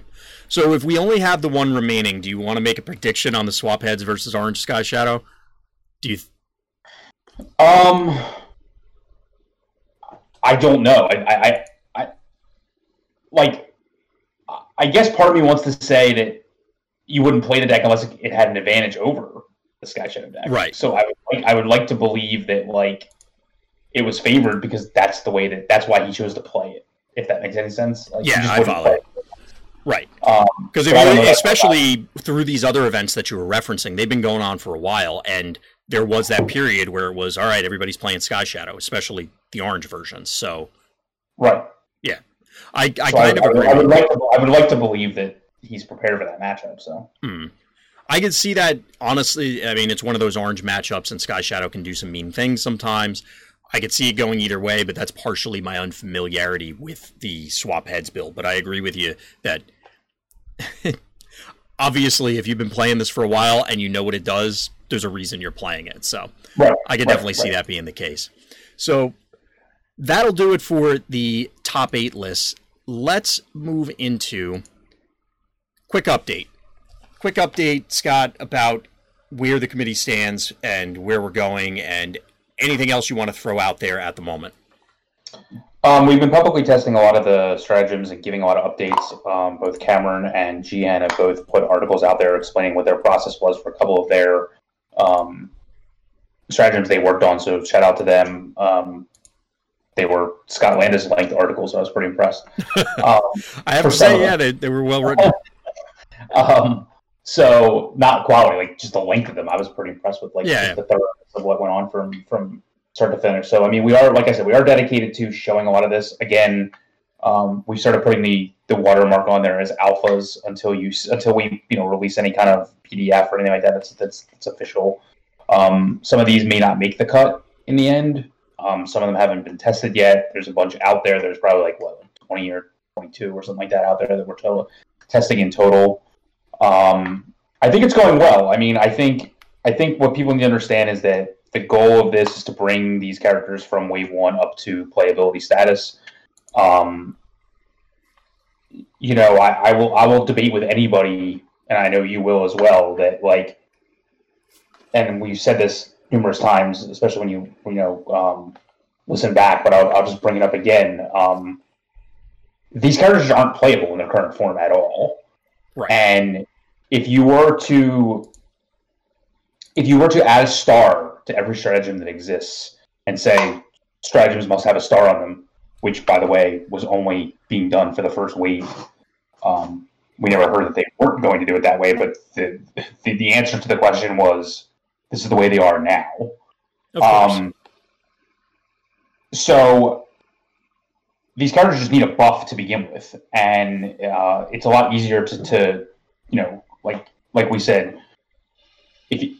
So if we only have the one remaining, do you want to make a prediction on the swap heads versus Orange Sky Shadow? Do you? Um, I don't know. I, I, I, I, like, I guess part of me wants to say that you wouldn't play the deck unless it, it had an advantage over the Sky Shadow deck. Right. So I would, like, I would like to believe that like it was favored because that's the way that that's why he chose to play it. If that makes any sense. Like, Yeah, I follow. it. Right. Um, Because So I know that- especially through these other events that you were referencing, they've been going on for a while, and there was that period where it was all right. Everybody's playing Sky Shadow, especially the orange versions. So right. I, I So I, kind I would, agree. I would with you. like to. I would like to believe that he's prepared for that matchup. So Hmm. I can see that honestly. I mean, it's one of those orange matchups, and Sky Shadow can do some mean things sometimes. I could see it going either way, but that's partially my unfamiliarity with the swap heads build. But I agree with you that obviously, if you've been playing this for a while and you know what it does, there's a reason you're playing it. So right. I could right, definitely see right. that being the case. So that'll do it for the top eight lists. Let's move into quick update. Quick update, Scott, about where the committee stands and where we're going, and anything else you want to throw out there at the moment. Um, we've been publicly testing a lot of the stratagems and giving a lot of updates. Um, both Cameron and GN have both put articles out there explaining what their process was for a couple of their um, stratagems they worked on. So shout out to them. Um, they were Scott Landis length articles, so I was pretty impressed. um, I have to say, yeah, they, they were well written. so not quality, like just the length of them. I was pretty impressed with like Yeah, yeah. the thoroughness of what went on from from start to finish. So I mean, we are like I said, we are dedicated to showing a lot of this. Again, um, we started putting the the watermark on there as alphas until you until we you know release any kind of PDF or anything like that. That's that's, that's official. Um, some of these may not make the cut in the end. Um, some of them haven't been tested yet. There's a bunch out there. There's probably like what like 20 or 22 or something like that out there that we're to- testing in total. Um, I think it's going well. I mean, I think I think what people need to understand is that the goal of this is to bring these characters from wave one up to playability status. Um, you know, I, I will I will debate with anybody, and I know you will as well. That like, and we've said this numerous times, especially when you you know um, listen back. But I'll, I'll just bring it up again. Um, these characters aren't playable in their current form at all. Right. And if you were to if you were to add a star to every stratagem that exists and say stratagems must have a star on them, which by the way was only being done for the first wave. Um, we never heard that they weren't going to do it that way, but the, the the answer to the question was this is the way they are now. Um, so these characters just need a buff to begin with, and uh, it's a lot easier to, to, you know, like like we said, if you,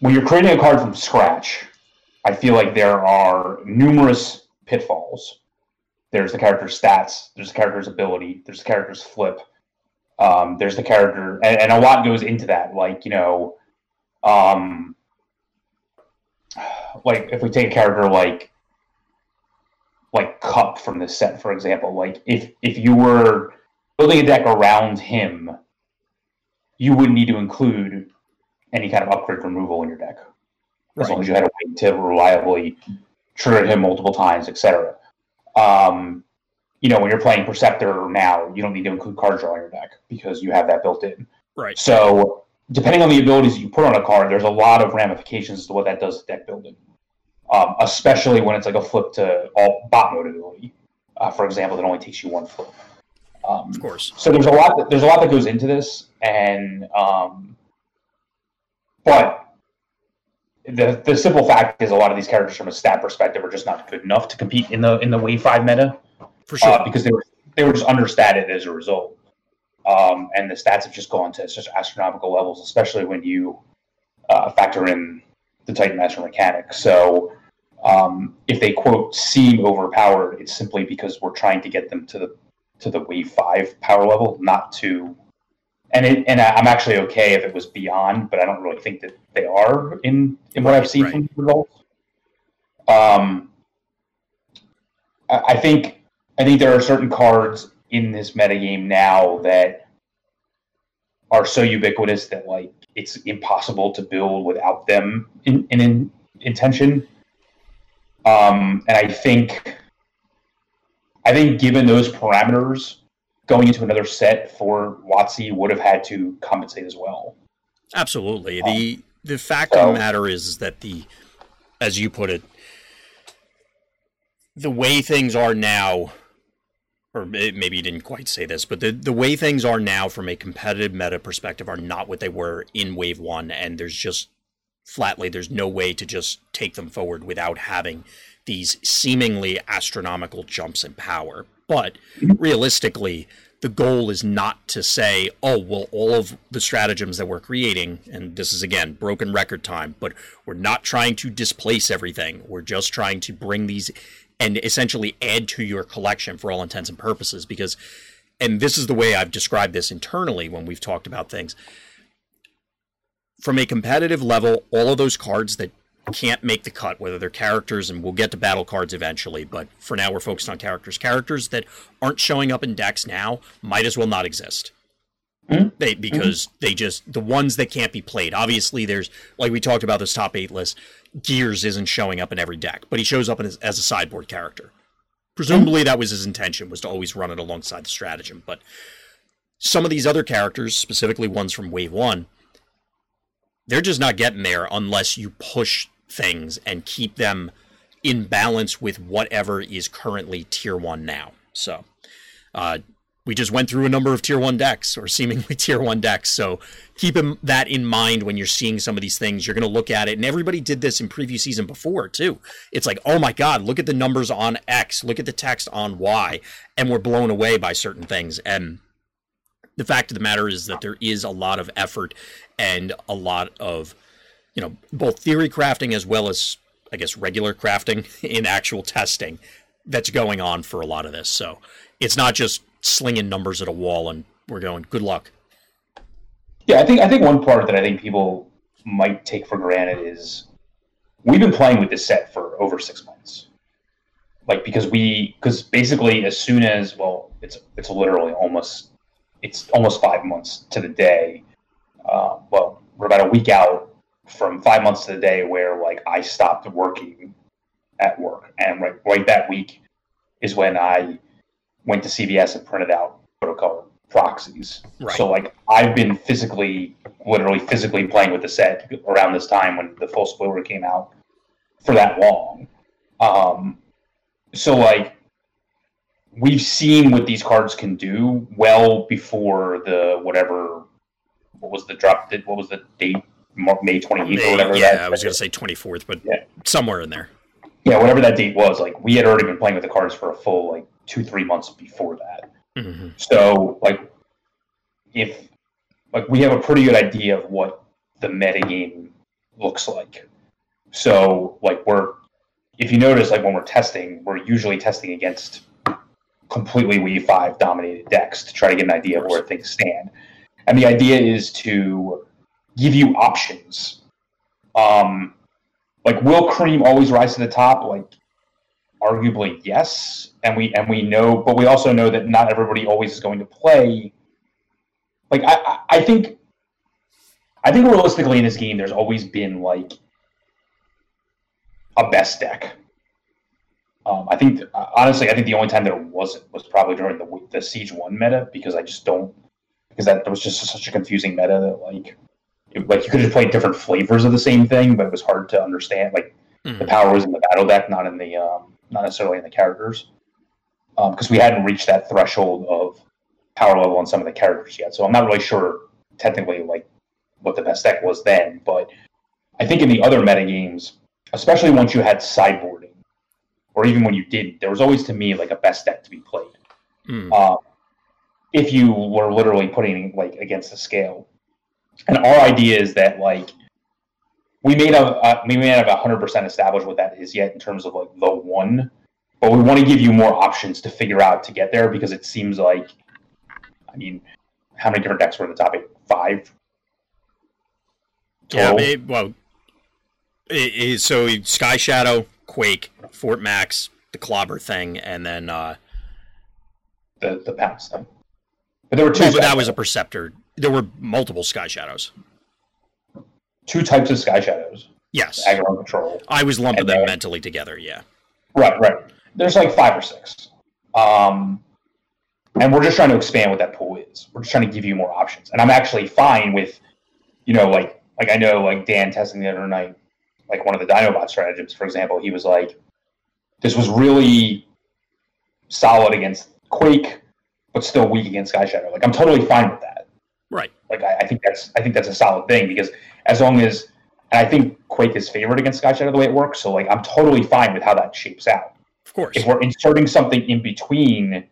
when you're creating a card from scratch, I feel like there are numerous pitfalls. There's the character's stats, there's the character's ability, there's the character's flip, um, there's the character, and, and a lot goes into that. Like you know, um, like if we take a character like like Kup from this set, for example, like if if you were building a deck around him, you wouldn't need to include any kind of upgrade removal in your deck, as Right. long as you had a way to reliably trigger him multiple times, etc. Um, you know, when you're playing Perceptor now, you don't need to include card draw in your deck because you have that built in. Right. So, depending on the abilities you put on a card, there's a lot of ramifications as to what that does to deck building. Um, especially when it's like a flip to all bot mode ability, uh, for example, that only takes you one flip. Um, Of course. so there's a lot. That, there's a lot that goes into this, and um, but the the simple fact is, a lot of these characters, from a stat perspective, are just not good enough to compete in the in the Wave Five meta For sure. uh, because they were they were just understated as a result. Um, and the stats have just gone to such astronomical levels, especially when you uh, factor in the Titan Master mechanic. So, um, if they quote seem overpowered, it's simply because we're trying to get them to the to the Wave Five power level, not to. And it, and I'm actually okay if it was beyond, but I don't really think that they are in in what I've seen Right. from the results. Um, I, I think I think there are certain cards in this metagame now that are so ubiquitous that like it's impossible to build without them in, in, in intention. Um, and I think I think given those parameters, going into another set for Watsy would have had to compensate as well. Absolutely. Um, The the fact of the matter is that the as you put it the way things are now or maybe you didn't quite say this, but the, the way things are now from a competitive meta perspective are not what they were in Wave 1, and there's just flatly, there's no way to just take them forward without having these seemingly astronomical jumps in power. But realistically, the goal is not to say, oh, well, all of the stratagems that we're creating, and this is again broken record time, but we're not trying to displace everything. We're just trying to bring these and essentially add to your collection for all intents and purposes. Because, and this is the way I've described this internally when we've talked about things. From a competitive level, all of those cards that can't make the cut, whether they're characters, and we'll get to battle cards eventually, but for now we're focused on characters. Characters that aren't showing up in decks now might as well not exist. Mhm. They because they just the ones that can't be played. Obviously, there's like we talked about this top eight list. Gears isn't showing up in every deck, but he shows up as, as a sideboard character. Presumably, that was his intention was to always run it alongside the stratagem. But some of these other characters, specifically ones from Wave One, they're just not getting there unless you push things and keep them in balance with whatever is currently tier one now. So, uh, we just went through a number of tier one decks or seemingly tier one decks. So keep that in mind when you're seeing some of these things. You're going to look at it, and everybody did this in preview season before too. It's like, oh my God, look at the numbers on X, look at the text on Y, and we're blown away by certain things. And the fact of the matter is that there is a lot of effort and a lot of, you know, both theory crafting as well as, I guess, regular crafting in actual testing that's going on for a lot of this. So it's not just slinging numbers at a wall and we're going, good luck. Yeah, I think I think one part that I think people might take for granted is we've been playing with this set for over six months. Like because we because basically as soon as well it's it's literally almost it's almost five months to the day. Uh, well, we're about a week out from five months to the day where like I stopped working at work, and right right that week is when I went to CVS and printed out photocolor proxies. Right. So like I've been physically, literally physically playing with the set around this time when the full spoiler came out for that long. Um, so like we've seen what these cards can do well before the whatever what was the drop Did what was the date May 28th or whatever yeah, I was going to say 24th, but Yeah. somewhere in there. yeah whatever that date was like we had already been playing with the cards for a full like two three months before that hmm so like if like we have a pretty good idea of what the metagame looks like so like we're if you notice like when we're testing we're usually testing against completely Wii 5 dominated decks to try to get an idea of where things stand. And the idea is to give you options. Um like will cream always rise to the top? Like arguably yes. And we and we know but we also know that not everybody always is going to play. Like i i, I think i think realistically in this game there's always been like a best deck um, I think honestly, I think the only time there wasn't was probably during the the Siege One meta because I just don't because that was just such a confusing meta that like it, like you could have played different flavors of the same thing, but it was hard to understand. Like the Mhm. power was in the battle deck, not in the um, not necessarily in the characters, because we hadn't reached that threshold of power level on some of the characters yet. So I'm not really sure technically like what the best deck was then, but I think in the other meta games, especially once you had sideboarding, or even when you didn't, there was always to me like a best deck to be played. Mm. Um, if you were literally putting like against the scale, and our idea is that like we may have uh, we may not have hundred percent established what that is yet in terms of like the one, but we want to give you more options to figure out to get there because it seems like, I mean, how many different decks were in the top eight? Five. Yeah, it, well, it, it, so Sky Shadow, Quake, Fort Max, the Clobber thing, and then uh, the the thing. But there were two. but that was a Perceptor. There were multiple Sky Shadows. two types of sky shadows. Yes, Aggro and control. I was lumping them mentally together. Yeah, Right, right. There's like five or six. Um, and we're just trying to expand what that pool is. We're just trying to give you more options. And I'm actually fine with, you know, like like I know like Dan testing the other night, like one of the Dinobot stratagems, for example, he was like, this was really solid against Quake, but still weak against Sky Shadow. Like I'm totally fine with that. right. Like I, I think that's I think that's a solid thing because as long as and I think Quake is favored against Sky Shadow the way it works, so like I'm totally fine with how that shapes out Of course. if we're inserting something in between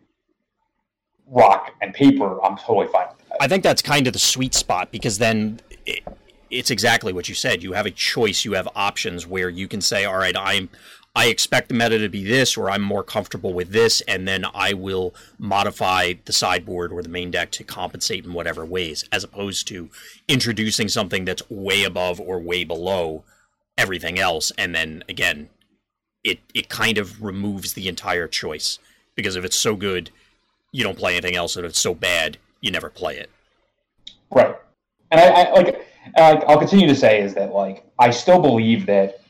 rock and paper, I'm totally fine with that. I think that's kind of the sweet spot because then it, it's exactly what you said. You have a choice. You have options where you can say, "All right, I'm." I expect the meta to be this, or I'm more comfortable with this, and then I will modify the sideboard or the main deck to compensate in whatever ways, as opposed to introducing something that's way above or way below everything else, and then again, it it kind of removes the entire choice because if it's so good, you don't play anything else, and if it's so bad, you never play it. Right. And I, I like uh, I'll continue to say is that like I still believe that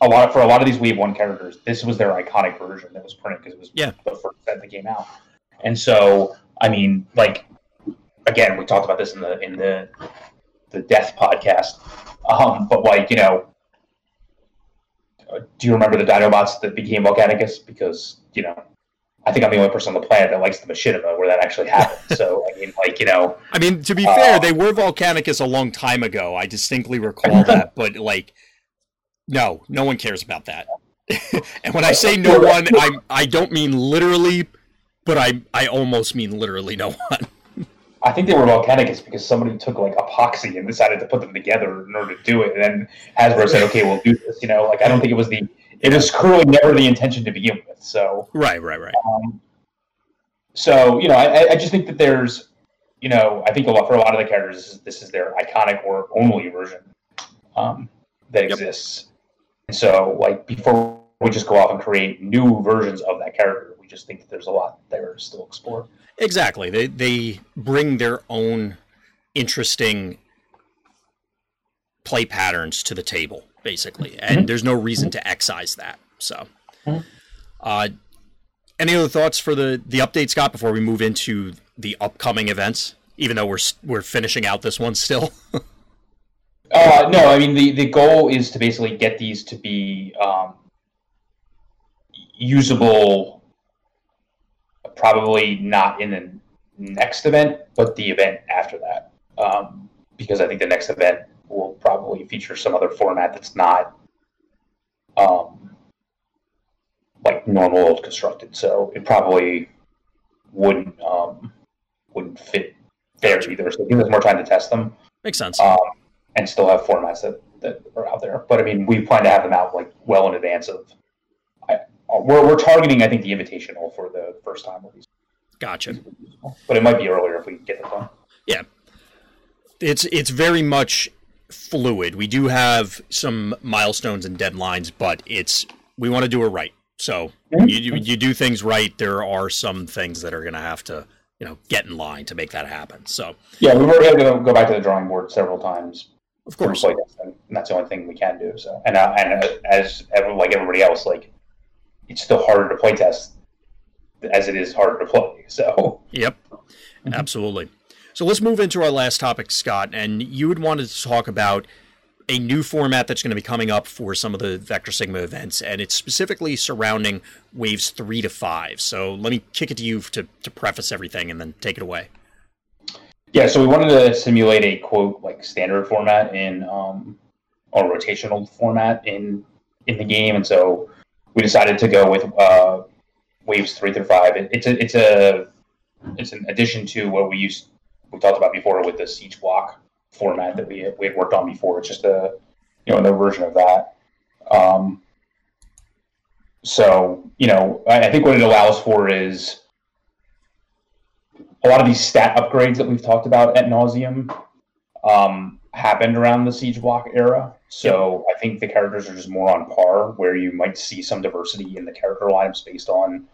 a lot for a lot of these Wave One characters, this was their iconic version that was printed because it was Yeah. the first set that came out. And so, I mean, like again, we talked about this in the in the the Death podcast, um, but like you know, uh, do you remember the Dinobots that became Volcanicus? Because you know. I think I'm the only person on the planet that likes the machinima where that actually happened. so I mean, like you know, I mean, to be Uh, fair, they were Volcanicus a long time ago. I distinctly recall that, but like, no, no one cares about that. and when I say no one, I I don't mean literally, but I I almost mean literally no one. I think they were Volcanicus because somebody took like epoxy and decided to put them together in order to do it. And then Hasbro said, "Okay, we'll do this." You know, like I don't think it was the it was clearly never the intention to begin with. So, Right, right, right. um, so you know, I, I just think that there's, you know, I think a lot for a lot of the characters, this is, this is their iconic or only version um, that Yep. exists. And so, like before we just go off and create new versions of that character, we just think that there's a lot there to still explore. Exactly. They they bring their own interesting play patterns to the table, basically, and Mhm. there's no reason to excise that. So, Mhm. uh, any other thoughts for the the update, Scott, before we move into the upcoming events? Even though we're we're finishing out this one still. Uh, no, I mean the, the goal is to basically get these to be um, usable. Probably not in the next event, but the event after that, um, because I think the next event will probably feature some other format that's not um, like normal old constructed. So it probably wouldn't um, wouldn't fit there either. So give us more time to test them Makes sense. um, and still have formats that, that are out there. But I mean, we plan to have them out like well in advance of. I, we're, we're targeting, I think, the invitational for the first time release, Gotcha. but it might be earlier if we get that done. Yeah, it's it's very much fluid. We do have some milestones and deadlines, but it's we want to do it right. So you, you you do things right. There are some things that are going to have to you know get in line to make that happen. So Yeah, we've already had to go back to the drawing board several times. of course, and that's the only thing we can do. So, and uh, and uh, as ever, like everybody else, like it's still harder to play test as it is harder to play. So, yep, Mhm. absolutely. So let's move into our last topic, Scott. And you would wanted to talk about a new format that's going to be coming up for some of the Vector Sigma events, and it's specifically surrounding waves three to five. So let me kick it to you to, to preface everything and then take it away. Yeah, so we wanted to simulate a quote like standard format in um, or rotational format in in the game, and so we decided to go with uh, waves three through five. It, it's a it's a it's an addition to what we used we talked about before with the siege block format that we had, we had worked on before. It's just a you know another version of that. Um, so you know, I, I think what it allows for is a lot of these stat upgrades that we've talked about at nauseum um, happened around the siege block era. So I think the characters are just more on par, where you might see some diversity in the character lineups based on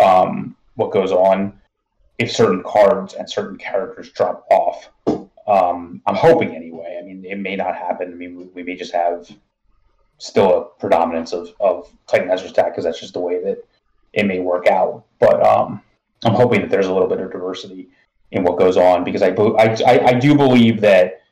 um, what goes on. If certain cards and certain characters drop off, um, I'm hoping anyway. I mean, it may not happen. I mean, we, we may just have still a predominance of, of Titan Ezra's attack because that's just the way that it may work out. But um, I'm hoping that there's a little bit of diversity in what goes on because I, I, I, I do believe that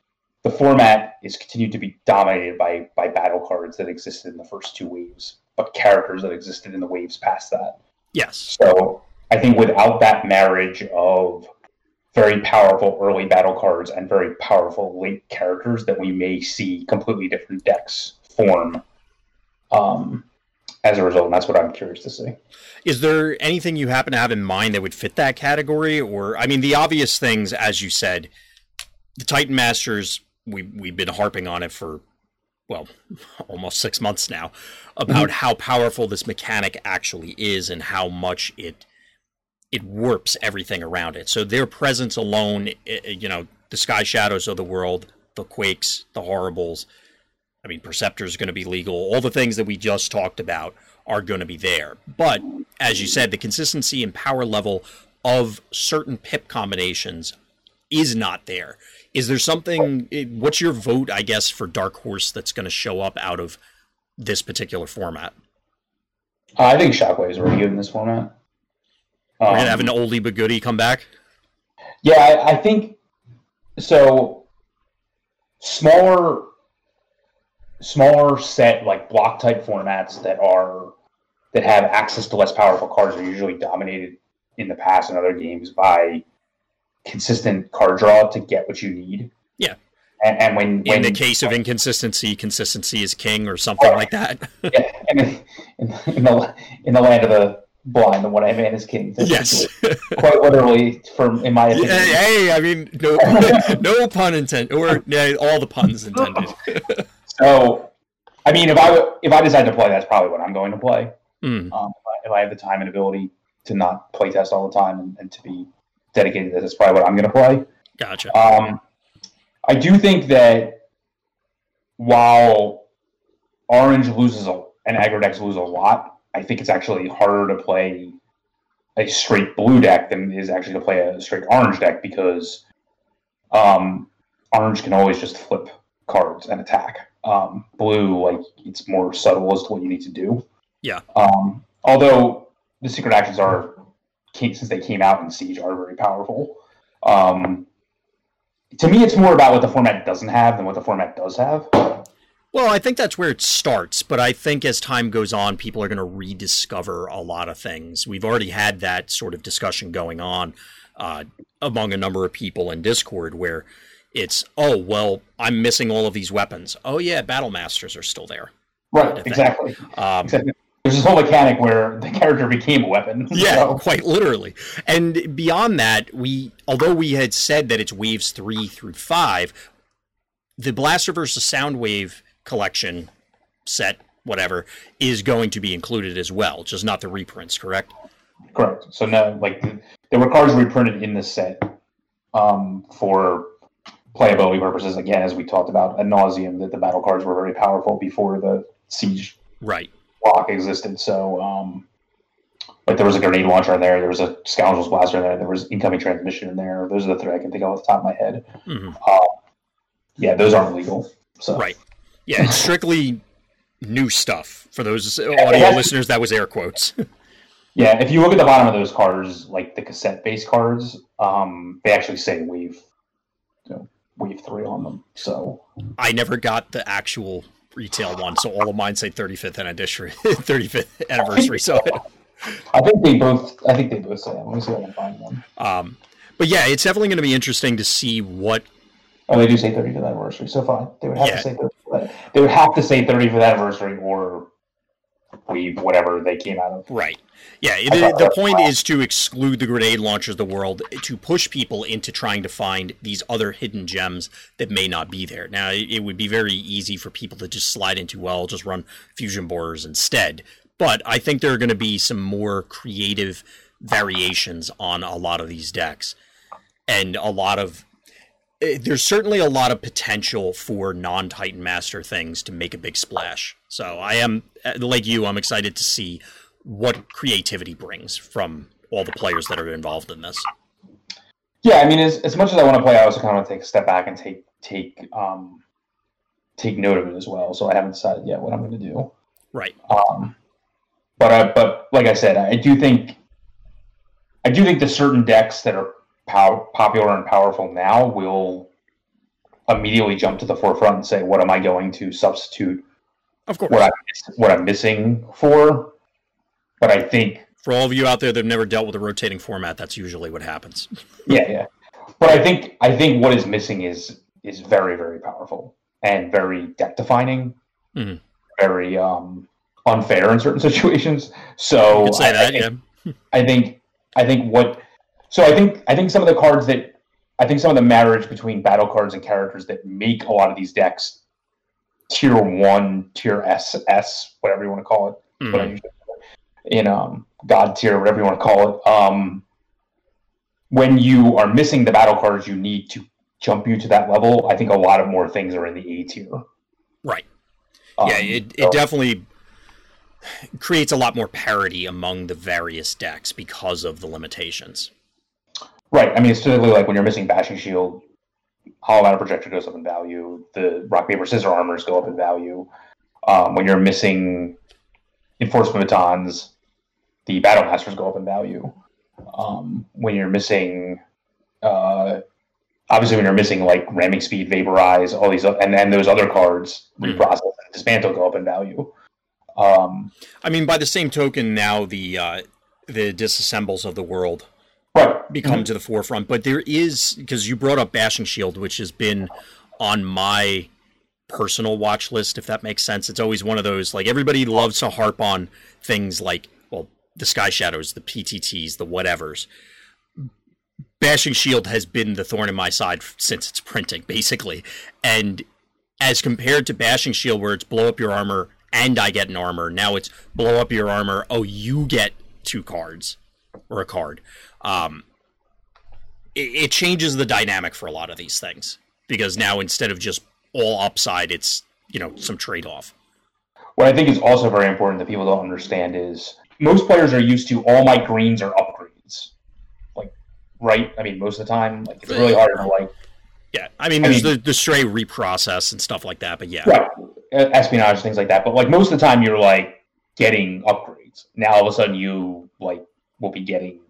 the format is continued to be dominated by by battle cards that existed in the first two waves, but characters that existed in the waves past that. Yes. So I think without that marriage of very powerful early battle cards and very powerful late characters, that we may see completely different decks form um, as a result. And that's what I'm curious to see. Is there anything you happen to have in mind that would fit that category? Or, I mean, the obvious things, as you said, the Titan Masters, we, we've been harping on it for, well, almost six months now, about how powerful this mechanic actually is and how much it it warps everything around it. So their presence alone, you know, the Sky Shadows of the world, the Quakes, the Horri-Bulls, I mean, Perceptor is going to be legal. All the things that we just talked about are going to be there. But as you said, the consistency and power level of certain pip combinations is not there. Is there something? What's your vote, I guess, for Dark Horse that's going to show up out of this particular format? I think Shockwave is really good in this format. We're going Um, to have an oldie but goodie come back. Yeah, I, I think so. Smaller, smaller set like block type formats that are that have access to less powerful cards are usually dominated in the past in other games by consistent card draw to get what you need. Yeah. and, and when, In the case of inconsistency, consistency is king, or something like that. yeah, and in, in, in the in the land of the blind, the what I man is king. yes. quite literally, from in my opinion. hey, hey, I mean, no, no pun intended, or yeah, all the puns intended. So, I mean, if I if I decide to play, that's probably what I'm going to play. Hmm. Um, if, I, if I have the time and ability to not play test all the time and, and to be dedicated. That's probably what I'm going to play. Gotcha. Um, I do think that while Orange loses a, and aggro decks lose a lot, I think it's actually harder to play a straight blue deck than it is actually to play a straight orange deck because um, orange can always just flip cards and attack. Um, blue, like it's more subtle as to what you need to do. Yeah. Um, although the secret actions are, since they came out in Siege, are very powerful. Um, to me, it's more about what the format doesn't have than what the format does have. Well, I think that's where it starts, but I think as time goes on, people are going to rediscover a lot of things. We've already had that sort of discussion going on uh, among a number of people in Discord where it's, oh, well, I'm missing all of these weapons. Oh, yeah, Battle Masters are still there. Right, exactly. Um, exactly. There's this whole mechanic where the character became a weapon. Yeah, so. quite literally. And beyond that, we although we had said that it's waves three through five, the Blaster versus Soundwave collection set, whatever, is going to be included as well, just not the reprints, correct? Correct. So no, like there were cards reprinted in the set um, for playability purposes. Again, as we talked about ad nauseum, that the battle cards were very powerful before the siege right block existed. So, um, like there was a grenade launcher in there, there was a scoundrel's blaster in there, there was incoming transmission in there. Those are the three I can think of off the top of my head. Mm-hmm. Uh, yeah, those aren't legal. So right, yeah, it's strictly new stuff for those audio listeners. That was air quotes. yeah, if you look at the bottom of those cards, like the cassette-based cards, um, they actually say wave, you know, wave three on them. So I never got the actual retail one, so all of mine say 35th anniversary. 35th anniversary. So I think they both. I think they both say. Let me see if I can find one. Um, but yeah, it's definitely going to be interesting to see what. Oh, they do say 35th anniversary. So fine, they would have yeah. to say 30. They would have to say 35th anniversary or leave whatever they came out of. Right. Yeah. The, the point is to exclude the grenade launchers of the world to push people into trying to find these other hidden gems that may not be there. Now, it would be very easy for people to just slide into, well, just run fusion borers instead. But I think there are going to be some more creative variations on a lot of these decks. And a lot of eh, there's certainly a lot of potential for non Titan Master things to make a big splash. So I am, eh, like you, I'm excited to see what creativity brings from all the players that are involved in this. Yeah, I mean, as, as much as I want to play, I also kind of want to take a step back and take take um, take note of it as well. So I haven't decided yet what I'm going to do. Right. Um, but I, but like I said, I do think I do think the certain decks that are pow- popular and powerful now will immediately jump to the forefront and say, "What am I going to substitute? Of course, what I'm what I'm missing for." But I think for all of you out there that have never dealt with a rotating format, that's usually what happens. yeah, yeah. But I think I think what is missing is is very very powerful and very deck defining, mm-hmm. very um, unfair in certain situations. So you could say I, that, I think, yeah. I think I think what so I think I think some of the cards that I think some of the marriage between battle cards and characters that make a lot of these decks tier one, tier S, S, whatever you want to call it, mm-hmm. what I usually in um, God tier, whatever you want to call it. Um, when you are missing the battle cards you need to jump you to that level, I think a lot of more things are in the A tier. Right. Um, yeah, it, it so. definitely creates a lot more parity among the various decks because of the limitations. Right. I mean, it's typically like when you're missing Bashing Shield, Hollow Matter Projector goes up in value. The Rock Paper Scissor armors go up in value. Um, when you're missing Enforcement Batons, the battle masters go up in value. Um, when you're missing, uh, obviously, when you're missing like ramming speed, vaporize, all these, and then those other cards, mm. reprocess and dismantle go up in value. Um, I mean, by the same token, now the uh, the disassembles of the world right. become mm-hmm. to the forefront. But there is because you brought up Bashing Shield, which has been on my personal watch list, if that makes sense. It's always one of those like everybody loves to harp on things like well, the Sky Shadows, the PTTs, the whatevers. Bashing Shield has been the thorn in my side since its printing, basically. And as compared to Bashing Shield, where it's blow up your armor and I get an armor, now it's blow up your armor. Oh, you get two cards. or a card. Um, it, it changes the dynamic for a lot of these things because now instead of just all upside, it's you know some trade off. What I think is also very important that people don't understand is most players are used to all my greens are upgrades. Like, right? I mean, most of the time, like it's really hard to like. Yeah, I mean, I there's mean- the, the stray reprocess and stuff like that, but yeah, Right. Espionage, things like that. But like most of the time, you're like getting upgrades. Now all of a sudden, you like will be getting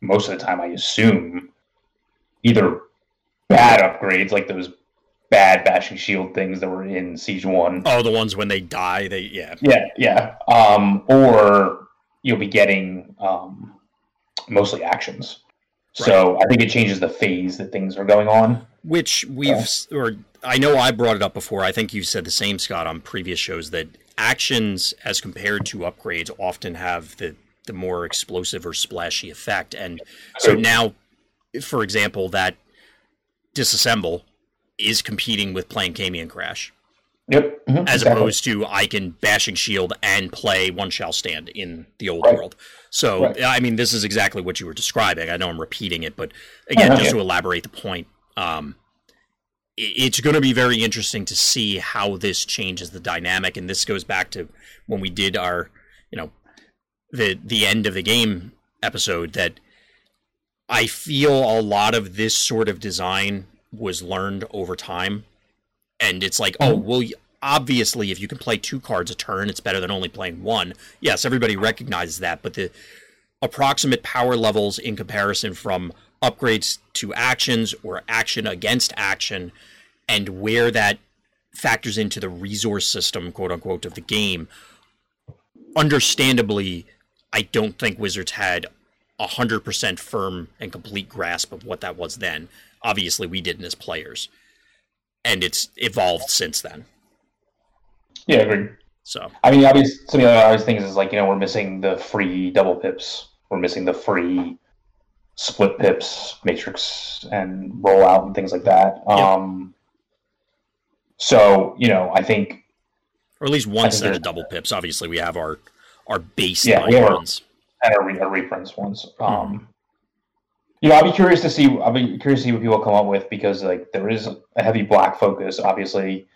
most of the time, I assume, either bad upgrades like those bad bashing shield things that were in Siege One. Oh, the ones when they die, they yeah. Yeah, yeah. Um, or you'll be getting um, mostly actions. So I think it changes the phase that things are going on. Which we've or I know I brought it up before. I think you said the same, Scott, on previous shows that actions as compared to upgrades often have the the more explosive or splashy effect. And so now, for example, that disassemble is competing with playing Camion Crash. Yep. mhm, as exactly. opposed to I can bashing shield and play one shall stand in the old Right. world. So Right. I mean, this is exactly what you were describing. I know I'm repeating it, but again, Oh, just okay. to elaborate the point, um, it's going to be very interesting to see how this changes the dynamic. And this goes back to when we did our, you know, the the end of the game episode that I feel a lot of this sort of design was learned over time. And it's like, oh, Mhm. well, obviously, if you can play two cards a turn, it's better than only playing one. Yes, everybody recognizes that, but the approximate power levels in comparison from upgrades to actions or action against action and where that factors into the resource system, quote unquote, of the game, understandably, I don't think Wizards had a hundred percent firm and complete grasp of what that was then. Obviously, we didn't as players, and it's evolved since then. Yeah, agreed. So I mean, obviously, some of the other obvious things is like you know we're missing the free double pips, we're missing the free split pips, matrix, and rollout and things like that. Yep. Um, so you know, I think or at least one think set of double pips. Obviously, we have our our baseline Yeah, we have our- ones. and a, re- reprints ones. Um, you know, I'll be curious to see. I'll be curious to see what people come up with because like there is a heavy black focus. Obviously,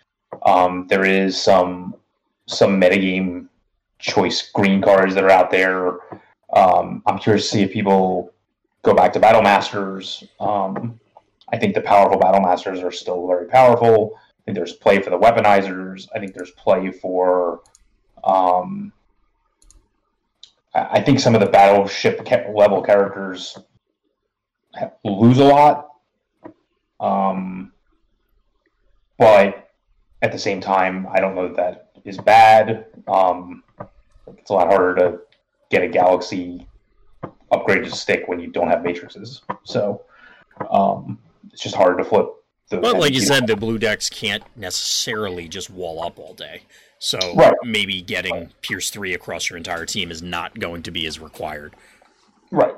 um, there is some some metagame choice green cards that are out there. Um, I'm curious to see if people go back to Battle Masters. Um, I think the powerful Battle Masters are still very powerful. I think there's play for the weaponizers. I think there's play for um, I think some of the battleship level characters lose a lot. Um, but at the same time, I don't know that that is bad. Um, it's a lot harder to get a galaxy upgraded stick when you don't have matrices. So um, it's just harder to flip. The, But like you said, the blue decks can't necessarily just wall up all day. So Right. maybe getting Pierce three across your entire team is not going to be as required. Right.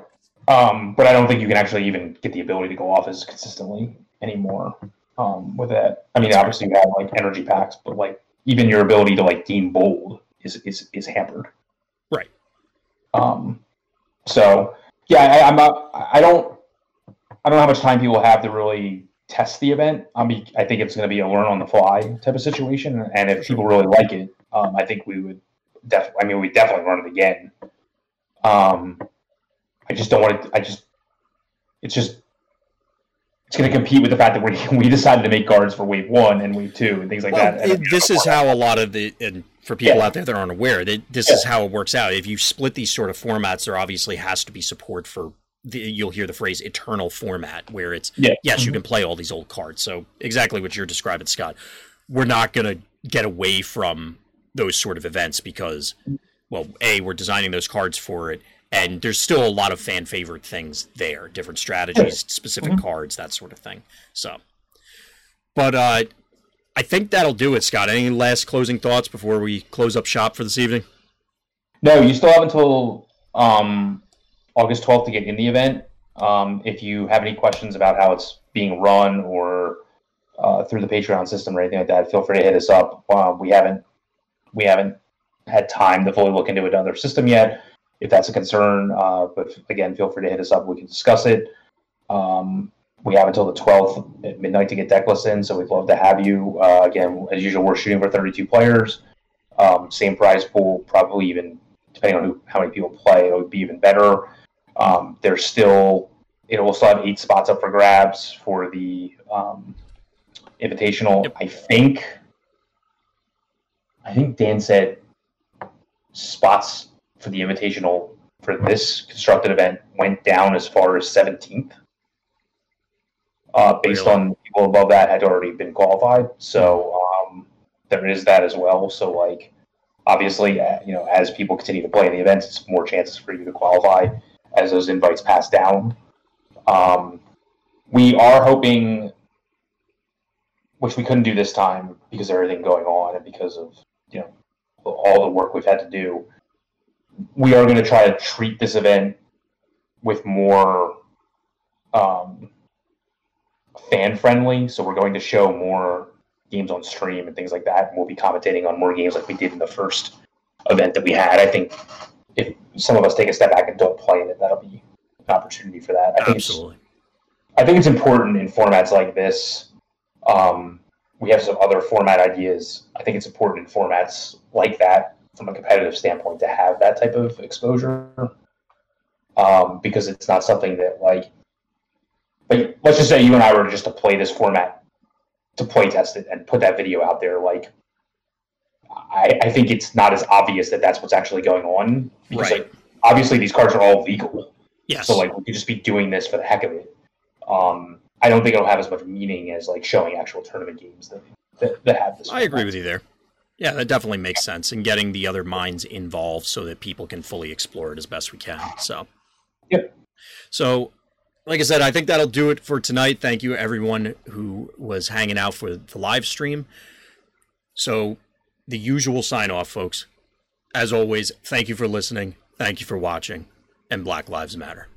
Um, but I don't think you can actually even get the ability to go off as consistently anymore um, with that. I mean, That's obviously you have like energy packs, but like even your ability to like deem bold is is, is hampered. Right. Um, so yeah, I, I'm not. I don't. I don't know how much time people have to really test the event. I mean, I think it's going to be a learn on the fly type of situation, and if people really like it, um, I think we would definitely. I mean, we definitely run it again. Um, I just don't want to. I just. It's just. It's going to compete with the fact that we we decided to make guards for wave one and wave two and things like Well, that. It- this is how a lot of the and for people Yeah. out there that aren't aware, that this is how it works out. If you split these sort of formats, there obviously has to be support for the, you'll hear the phrase eternal format, where it's Yeah. yes, you can play all these old cards. So exactly what you're describing, Scott. We're not going to get away from those sort of events because, well, a we're designing those cards for it, and there's still a lot of fan favorite things there, different strategies, specific cards, that sort of thing. So, but uh, I think that'll do it, Scott. Any last closing thoughts before we close up shop for this evening? No, you still have until um, August 12th to get in the event. Um, if you have any questions about how it's being run or uh, through the Patreon system or anything like that, feel free to hit us up. Uh, we haven't we haven't had time to fully look into another system yet, if that's a concern. Uh, but again, feel free to hit us up. We can discuss it. Um, we have until the 12th at midnight to get deck lists in, so we'd love to have you. Uh, again, as usual, we're shooting for 32 players. Um, same prize pool, probably even depending on who, how many people play, it would be even better. Um, there's still, it will still have eight spots up for grabs for the um, invitational. Yep. I think, I think Dan said spots for the invitational for this constructed event went down as far as 17th. Uh, based Really? on people above that had already been qualified, so um, there is that as well. So like, obviously, uh, you know, as people continue to play in the events, it's more chances for you to qualify as those invites pass down. Um, we are hoping, which we couldn't do this time because of everything going on and because of you know all the work we've had to do. We are going to try to treat this event with more um, fan friendly. So we're going to show more games on stream and things like that. And we'll be commentating on more games like we did in the first event that we had. I think if some of us take a step back and don't play in it, that'll be an opportunity for that. I think Absolutely. I think it's important in formats like this. Um, we have some other format ideas. I think it's important in formats like that, from a competitive standpoint, to have that type of exposure, um, because it's not something that like, like let's just say you and I were just to play this format, to play test it and put that video out there. Like, I, I think it's not as obvious that that's what's actually going on because Right. like obviously these cards are all legal. Yes. So like we could just be doing this for the heck of it. Um, I don't think it'll have as much meaning as like showing actual tournament games that that, that have this. I agree with you there. Yeah, that definitely makes sense. And getting the other minds involved so that people can fully explore it as best we can. So, Yep. So, like I said, I think that'll do it for tonight. Thank you, everyone who was hanging out for the live stream. So, the usual sign off, folks. As always, thank you for listening. Thank you for watching. And Black Lives Matter.